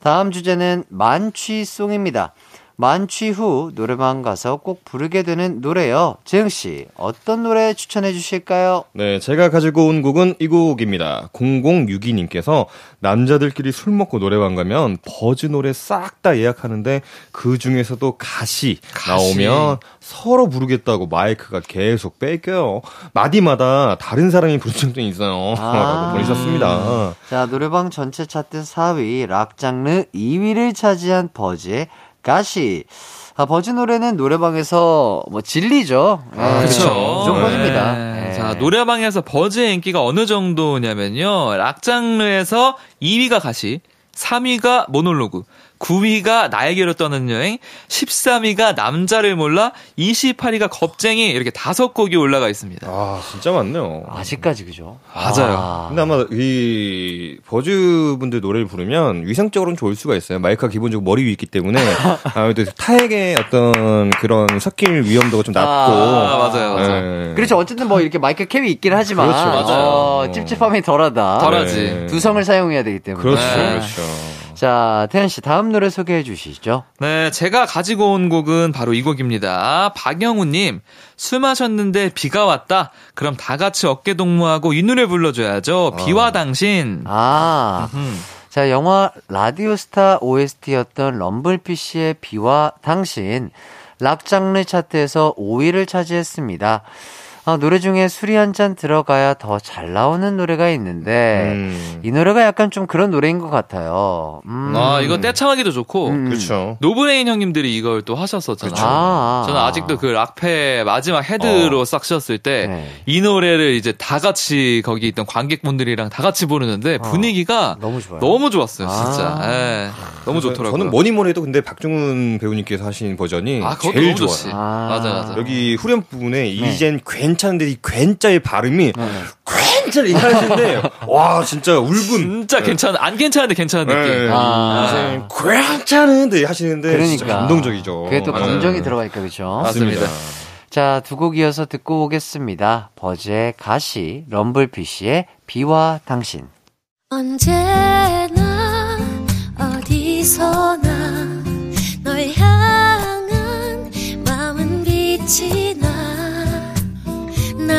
Speaker 1: 다음 주제는 만취송입니다. 만취 후 노래방 가서 꼭 부르게 되는 노래요. 재흥 씨, 어떤 노래 추천해 주실까요?
Speaker 8: 네, 제가 가지고 온 곡은 이 곡입니다. 0062님께서 남자들끼리 술 먹고 노래방 가면 버즈 노래 싹 다 예약하는데 그 중에서도 가시, 나오면 서로 부르겠다고 마이크가 계속 뺏겨요. 마디마다 다른 사람이 부른 적도 있어요. (laughs)
Speaker 1: 아.
Speaker 8: 라고 보내셨습니다.
Speaker 1: 자, 노래방 전체 차트 4위, 락 장르 2위를 차지한 버즈의 가시. 아, 버즈 노래는 노래방에서 뭐 진리죠. 예,
Speaker 7: 그렇죠.
Speaker 1: 무조건입니다.
Speaker 7: 네.
Speaker 1: 예.
Speaker 7: 자, 노래방에서 버즈의 인기가 어느 정도냐면요. 락 장르에서 2위가 가시, 3위가 모놀로그, 9위가 나에게로 떠는 여행, 13위가 남자를 몰라, 28위가 겁쟁이 이렇게 다섯 곡이 올라가 있습니다.
Speaker 8: 아, 진짜 많네요.
Speaker 1: 아직까지 그죠?
Speaker 7: 맞아요.
Speaker 1: 아.
Speaker 8: 근데 아마 이 버즈 분들 노래를 부르면 위상적으로는 좋을 수가 있어요. 마이크가 기본적으로 머리 위에 있기 때문에 (laughs) 아무래도 타액의 어떤 그런 섞일 위험도가 좀 낮고.
Speaker 7: 아, 맞아요, 맞아요.
Speaker 8: 네.
Speaker 1: 그렇죠. 어쨌든 뭐 이렇게 마이크 캡이 있긴 하지만
Speaker 8: 그렇죠, 맞아요.
Speaker 1: 어, 찝찝함이 덜하다.
Speaker 7: 덜하지.
Speaker 8: 네.
Speaker 1: 두성을 사용해야 되기 때문에.
Speaker 8: 그렇죠,
Speaker 7: 네.
Speaker 8: 그렇죠.
Speaker 1: 자, 태연 씨 다음 노래 소개해 주시죠.
Speaker 7: 네, 제가 가지고 온 곡은 바로 이 곡입니다. 박영우 님, 술 마셨는데 비가 왔다. 그럼 다 같이 어깨 동무하고 이 노래 불러 줘야죠. 비와 당신.
Speaker 1: 아.
Speaker 7: 음.
Speaker 1: 자, 영화 라디오스타 OST였던 럼블피쉬의 비와 당신 락 장르 차트에서 5위를 차지했습니다. 아, 노래 중에 술이 한 잔 들어가야 더 잘 나오는 노래가 있는데
Speaker 8: 음.
Speaker 1: 이 노래가 약간 좀 그런 노래인 것 같아요. 음.
Speaker 7: 아, 이거 떼창하기도 좋고.
Speaker 1: 음.
Speaker 8: 그렇죠.
Speaker 7: 노브레인 형님들이 이걸 또 하셨었잖아요.
Speaker 1: 아.
Speaker 7: 저는 아직도 그 락페 마지막 헤드로 싹 섰을 때 이
Speaker 1: 네.
Speaker 7: 노래를 이제 다 같이 거기 있던 관객분들이랑 다 같이 부르는데 분위기가
Speaker 1: 너무 좋아요.
Speaker 7: 너무 좋았어요, 진짜.
Speaker 1: 아.
Speaker 7: 예, 너무 좋더라고요.
Speaker 8: 저는 뭐니 뭐니 해도 근데 박중훈 배우님께서 하신 버전이
Speaker 7: 아,
Speaker 8: 제일.
Speaker 7: 좋지.
Speaker 1: 아.
Speaker 7: 맞아, 맞아.
Speaker 8: 여기 후렴 부분에
Speaker 1: 네.
Speaker 8: 이젠 괜 찮은데 이 괜자의 발음이 괜찮 이렇게 하시는데 와 진짜 울분
Speaker 7: 진짜 괜찮, 안 괜찮은데 괜찮은 느낌.
Speaker 8: 네.
Speaker 1: 아.
Speaker 8: 이젠 괜찮은데 하시는데 진짜
Speaker 1: 그러니까.
Speaker 8: 감동적이죠.
Speaker 1: 그게 또
Speaker 8: 맞아요.
Speaker 1: 감정이 들어가니까 그죠?
Speaker 7: 맞습니다.
Speaker 1: 자, 두 곡 이어서 듣고 오겠습니다. 버즈의 가시, 럼블피쉬의 비와 당신.
Speaker 9: 언제나 어디서나 널 향한 마음은 빛이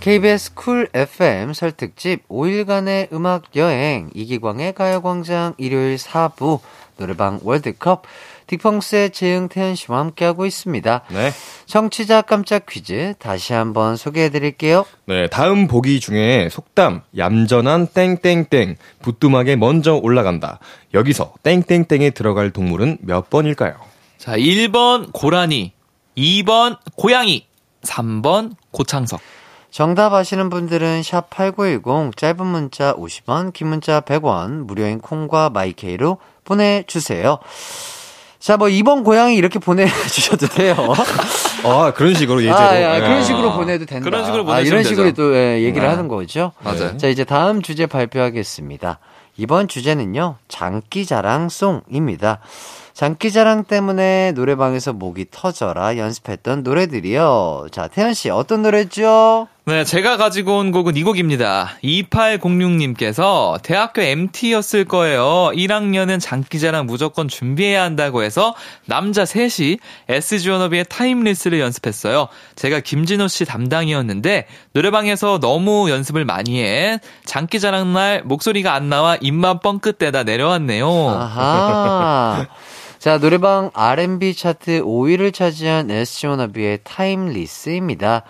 Speaker 1: KBS 쿨 FM 설 특집 5일간의 음악 여행 이기광의 가요광장 일요일 4부 노래방 월드컵 딕펑스의 재흥태현 씨와 함께하고 있습니다.
Speaker 8: 네.
Speaker 1: 청취자 깜짝 퀴즈 다시 한번 소개해 드릴게요.
Speaker 8: 네, 다음 보기 중에 속담 얌전한 땡땡땡 부뚜막에 먼저 올라간다. 여기서 땡땡땡에 들어갈 동물은 몇 번일까요?
Speaker 7: 자, 1번 고라니, 2번 고양이, 3번 고창석.
Speaker 1: 정답 아시는 분들은 샵 8910 짧은 문자 50원, 긴 문자 100원, 무료인 콩과 마이케이로 보내주세요. 자, 뭐 2번 고양이 이렇게 보내주셔도 돼요. (laughs)
Speaker 8: 아, 그런 식으로 예제로.
Speaker 1: 아, 야,
Speaker 8: 네.
Speaker 1: 그런 식으로 보내도 된다.
Speaker 7: 그런 식으로
Speaker 1: 아,
Speaker 7: 보내시면
Speaker 1: 이런 식으로
Speaker 7: 되죠.
Speaker 1: 또 예, 얘기를
Speaker 7: 네.
Speaker 1: 하는 거죠.
Speaker 7: 맞아요.
Speaker 1: 자, 이제 다음 주제 발표하겠습니다. 이번 주제는요, 장기 자랑송입니다. 장기자랑 때문에 노래방에서 목이 터져라 연습했던 노래들이요. 자, 태연 씨, 어떤 노래죠?
Speaker 7: 네, 제가 가지고 온 곡은 이 곡입니다. 2806님께서 대학교 MT였을 거예요. 1학년은 장기자랑 무조건 준비해야 한다고 해서 남자 셋이 SG 워너비의 타임리스를 연습했어요. 제가 김진호 씨 담당이었는데 노래방에서 너무 연습을 많이 해. 장기자랑 날 목소리가 안 나와 입만 뻥끗대다 내려왔네요.
Speaker 1: 아하. (laughs) 자, 노래방 R&B 차트 5위를 차지한 SG 워너비의 타임리스입니다.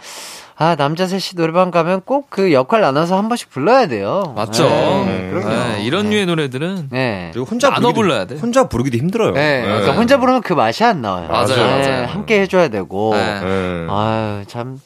Speaker 1: 아, 남자 셋이 노래방 가면 꼭 그 역할 나눠서 한 번씩 불러야 돼요.
Speaker 7: 맞죠.
Speaker 1: 네, 그럼요.
Speaker 7: 네, 이런
Speaker 1: 네.
Speaker 7: 류의 노래들은
Speaker 1: 네.
Speaker 8: 그리고 혼자
Speaker 7: 나눠
Speaker 8: 부르기도-
Speaker 7: 불러야 돼.
Speaker 8: 혼자 부르기도 힘들어요.
Speaker 1: 네, 그러니까 혼자 부르면 그 맛이 안 나와요.
Speaker 7: 맞아요,
Speaker 1: 네,
Speaker 7: 맞아요.
Speaker 1: 함께 해줘야 되고.
Speaker 7: 네.
Speaker 8: 네.
Speaker 1: 아유, 참.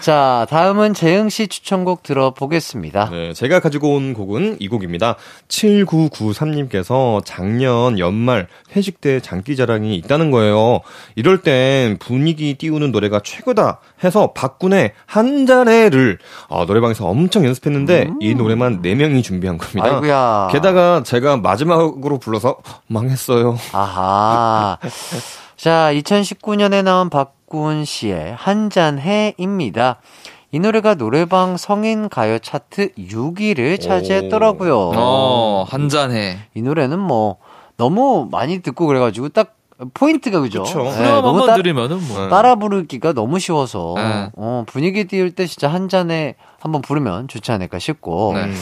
Speaker 1: 자, 다음은 재흥 씨 추천곡 들어보겠습니다.
Speaker 8: 네, 제가 가지고 온 곡은 이 곡입니다. 7993님께서 작년 연말 회식 때 장기자랑이 있다는 거예요. 이럴 땐 분위기 띄우는 노래가 최고다 해서 박군의 한 잔해를 어, 노래방에서 엄청 연습했는데 이 노래만 4명이 준비한 겁니다.
Speaker 1: 음. 아이고야.
Speaker 8: 게다가 제가 마지막 으로 불러서 망했어요.
Speaker 1: 아하. 자, 2019년에 나온 박군 씨의 한 잔 해입니다. 이 노래가 노래방 성인 가요 차트 6위를 차지했더라고요.
Speaker 7: 어, 한잔해.
Speaker 1: 이 노래는 뭐 너무 많이 듣고 그래가지고 딱 포인트가 그죠?
Speaker 8: 그쵸.
Speaker 1: 네, 너무 따-
Speaker 7: 들으면은 뭐.
Speaker 1: 따라 부르기가 너무 쉬워서
Speaker 7: 네.
Speaker 1: 어, 분위기 띄울 때 진짜 한 잔에 한번 부르면 좋지 않을까 싶고
Speaker 7: 네.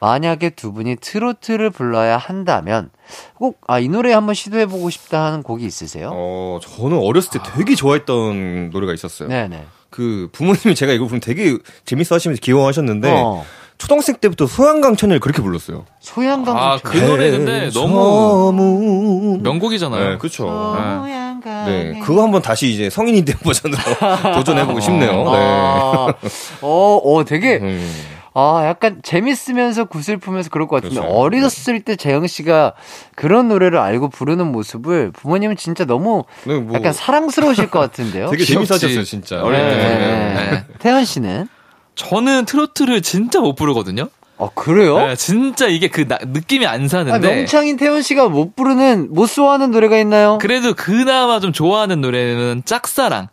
Speaker 1: 만약에 두 분이 트로트를 불러야 한다면 꼭 아 이 노래 한번 시도해 보고 싶다 하는 곡이 있으세요?
Speaker 8: 어, 저는 어렸을 때 되게 좋아했던 노래가 있었어요.
Speaker 1: 네네.
Speaker 8: 그 부모님이 제가 이거 부르면 되게 재밌어 하시면서 귀여워하셨는데
Speaker 1: 어,
Speaker 8: 초등학생 때부터 소양강 천을 그렇게 불렀어요.
Speaker 1: 소양강
Speaker 7: 아, 그 노래 근데 너무
Speaker 8: 너무
Speaker 7: 명곡이잖아요.
Speaker 8: 네, 그렇죠.
Speaker 1: 소양강
Speaker 8: 네, 그거 한번 다시 이제 성인이 된 버전으로 (laughs) 도전해보고 싶네요. 네.
Speaker 1: 아, 어, 어, 되게
Speaker 8: 음.
Speaker 1: 아, 약간 재밌으면서 구슬프면서 그럴 것 같은데
Speaker 8: 그렇죠.
Speaker 1: 어렸을 때 재영 씨가 그런 노래를 알고 부르는 모습을 부모님은 진짜 너무
Speaker 8: 네, 뭐
Speaker 1: 약간 사랑스러우실 것 같은데요.
Speaker 8: 되게
Speaker 7: 귀엽지.
Speaker 8: 재밌어하셨어요, 진짜. 어릴 때.
Speaker 1: 네.
Speaker 7: 네.
Speaker 1: 태연 씨는
Speaker 7: 저는 트로트를 진짜 못 부르거든요.
Speaker 1: 어 그래요?
Speaker 7: 네, 진짜 이게 그 나- 느낌이 안
Speaker 1: 아,
Speaker 7: 사는데.
Speaker 1: 명창인 태연 씨가 못 부르는 못 좋아하는 노래가 있나요?
Speaker 7: 그래도 그나마 좀 좋아하는 노래는 짝사랑.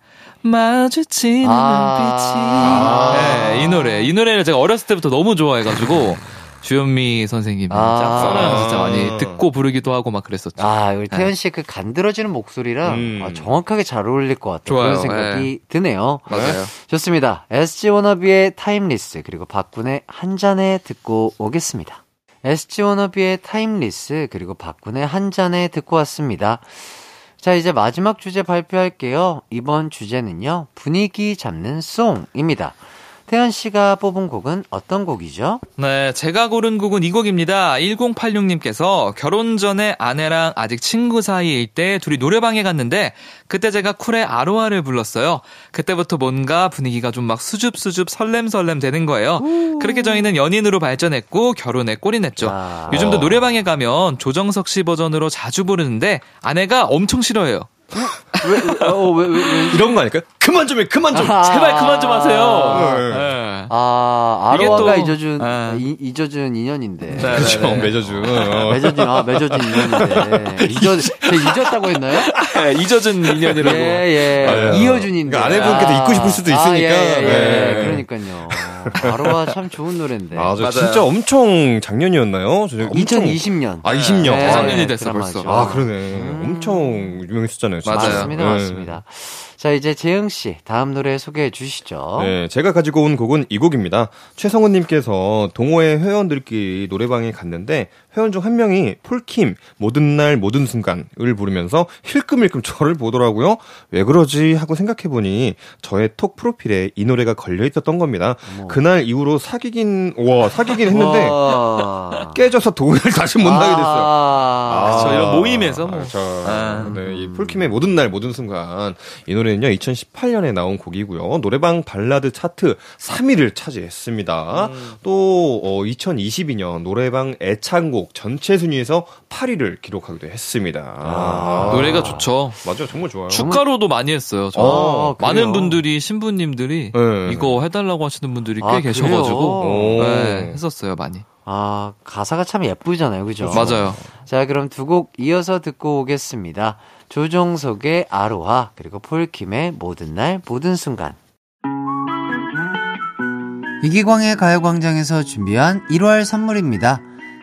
Speaker 7: 마주치는
Speaker 1: 아.
Speaker 7: 눈빛이. 네, 이 노래. 이 노래를 제가 어렸을 때부터 너무 좋아해가지고, 주현미 선생님이
Speaker 1: 아.
Speaker 7: 짝사랑 진짜 많이 듣고 부르기도 하고 막 그랬었죠.
Speaker 1: 아, 우리 태연 씨의 그 간드러지는 목소리랑
Speaker 8: 음.
Speaker 1: 아, 정확하게 잘 어울릴 것 같아요. 그런 생각이 드네요.
Speaker 7: 맞아요.
Speaker 1: 좋습니다. SG 워너비의 Timeless 그리고 박군의 한잔해 듣고 오겠습니다. SG 워너비의 Timeless 그리고 박군의 한잔해 듣고 왔습니다. 자, 이제 마지막 주제 발표할게요. 이번 주제는요. 분위기 잡는 송입니다. 태연 씨가 뽑은 곡은 어떤 곡이죠?
Speaker 7: 네, 제가 고른 곡은 이 곡입니다. 1086님께서 결혼 전에 아내랑 아직 친구 사이일 때 둘이 노래방에 갔는데 그때 제가 쿨의 아로하를 불렀어요. 그때부터 뭔가 분위기가 좀 막 수줍수줍 설렘설렘 되는 거예요. 그렇게 저희는 연인으로 발전했고 결혼에 꼴이 냈죠.
Speaker 1: 아.
Speaker 7: 요즘도 노래방에 가면 조정석 씨 버전으로 자주 부르는데 아내가 엄청 싫어해요.
Speaker 1: 왜, 어, 왜, 왜, 왜?
Speaker 8: 이런 거 아닐까요? 그만 좀 해, 그만 좀.
Speaker 1: 아.
Speaker 7: 제발 그만 좀 하세요.
Speaker 8: 네.
Speaker 7: 네.
Speaker 1: 아,
Speaker 7: 또-
Speaker 1: 잊어준,
Speaker 7: 아.
Speaker 1: 이, 잊어준 인연인데.
Speaker 7: 네,
Speaker 8: 그렇죠.
Speaker 7: 네, 네.
Speaker 8: 맺어준. 어.
Speaker 1: 맺어진, 아, 맺어진 인연인데. 잊어, (laughs) 잊었다고 했나요?
Speaker 7: 네, 잊어진 인연이라고.
Speaker 1: 예, 예.
Speaker 8: 아, 예.
Speaker 1: 이어준인데.
Speaker 8: 그러니까 아내분께서 잊고 싶을 수도 있으니까.
Speaker 1: 아, 예, 예, 예.
Speaker 8: 네.
Speaker 1: 그러니까요. 아로하 참 좋은 노래인데.
Speaker 8: 아,
Speaker 7: 맞아요.
Speaker 8: 진짜 엄청 작년이었나요? 저 엄청-
Speaker 1: 2020년.
Speaker 8: 아, 20년.
Speaker 1: 네,
Speaker 8: 아,
Speaker 7: 재작년이 됐어,
Speaker 1: 드라마죠.
Speaker 7: 벌써.
Speaker 8: 아, 그러네. 엄청 유명했었잖아요. 진짜.
Speaker 7: 맞아요.
Speaker 1: 맞습니다,
Speaker 8: 네.
Speaker 1: 맞습니다. 자, 이제 재영 씨, 다음 노래 소개해 주시죠.
Speaker 8: 네, 제가 가지고 온 곡은 이 곡입니다. 최성훈 님께서 동호회 회원들끼리 노래방에 갔는데 회원 중 한 명이 폴킴 모든 날 모든 순간을 부르면서 힐끔힐끔 저를 보더라고요. 왜 그러지 하고 생각해 보니 저의 톡 프로필에 이 노래가 걸려 있었던 겁니다. 그날 이후로 사귀긴 와 사귀긴 했는데
Speaker 1: 와.
Speaker 8: 깨져서 동호회를 다시 못 나게 됐어요.
Speaker 1: 아,
Speaker 7: 그쵸, 이런 모임에서 뭐.
Speaker 8: 저,
Speaker 7: 아.
Speaker 8: 네, 이 폴킴의 모든 날 모든 순간 이 노래는요 2018년에 나온 곡이고요 노래방 발라드 차트 3위를 차지했습니다. 또 어, 2022년 노래방 애창곡 전체 순위에서 8위를 기록하기도 했습니다. 아,
Speaker 7: 노래가 좋죠.
Speaker 8: 맞아요, 정말 좋아요.
Speaker 7: 축가로도 많이 했어요. 저.
Speaker 1: 어, 그래요?
Speaker 7: 많은 분들이 신부님들이
Speaker 8: 네.
Speaker 7: 이거 해달라고 하시는 분들이 꽤
Speaker 1: 아,
Speaker 7: 계셔가지고? 네, 했었어요 많이.
Speaker 1: 아, 가사가 참 예쁘잖아요. 그죠?
Speaker 7: 맞아요.
Speaker 1: 자, 그럼 두 곡 이어서 듣고 오겠습니다. 조종석의 아로하, 그리고 폴킴의 모든 날, 모든 순간. 이기광의 가요광장에서 준비한 1월 선물입니다.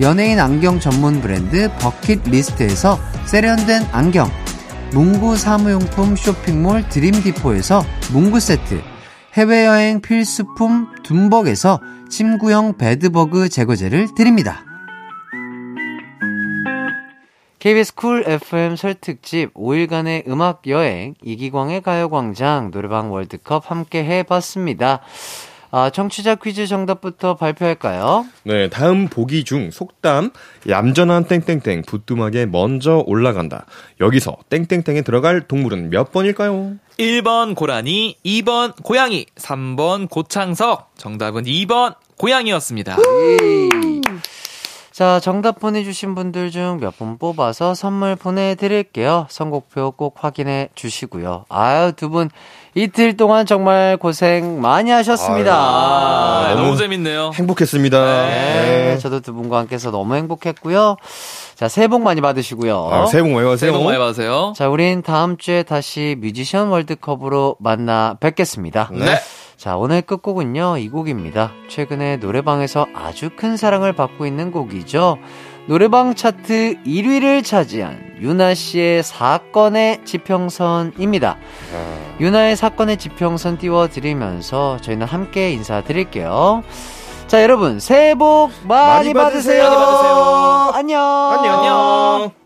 Speaker 1: 연예인 안경 전문 브랜드 버킷 리스트에서 세련된 안경, 문구 사무용품 쇼핑몰 드림디포에서 문구 세트, 해외여행 필수품 둠벅에서 침구형 bedbug 제거제를 드립니다. KBS 쿨 FM 설 특집 5일간의 음악 여행 이기광의 가요광장 노래방 월드컵 함께 해봤습니다. 아, 청취자 퀴즈 정답부터 발표할까요?
Speaker 8: 네, 다음 보기 중 속담 얌전한 땡땡땡 부뚜막에 먼저 올라간다. 여기서 땡땡땡에 들어갈 동물은 몇 번일까요?
Speaker 7: 1번 고라니, 2번 고양이, 3번 고창석. 정답은 2번 고양이였습니다.
Speaker 1: 자, 정답 보내주신 분들 중 몇 분 뽑아서 선물 보내드릴게요. 선곡표 꼭 확인해 주시고요. 아유, 두 분 이틀 동안 정말 고생 많이 하셨습니다.
Speaker 7: 아, 너무 재밌네요.
Speaker 8: 행복했습니다.
Speaker 1: 네, 저도 두 분과 함께해서 너무 행복했고요. 자, 새해 복 많이 받으시고요.
Speaker 8: 아, 새해 복 많이 받으세요.
Speaker 7: 새해 복 많이 받으세요.
Speaker 1: 자, 우린 다음 주에 다시 뮤지션 월드컵으로 만나 뵙겠습니다.
Speaker 7: 네.
Speaker 1: 자, 오늘 끝곡은요, 이 곡입니다. 최근에 노래방에서 아주 큰 사랑을 받고 있는 곡이죠. 노래방 차트 1위를 차지한 유나 씨의 사건의 지평선입니다. 유나의 사건의 지평선 띄워드리면서 저희는 함께 인사드릴게요. 자, 여러분, 새해 복 많이,
Speaker 8: 많이 받으세요.
Speaker 1: 받으세요.
Speaker 8: 많이 받으세요.
Speaker 1: 안녕.
Speaker 8: 안녕.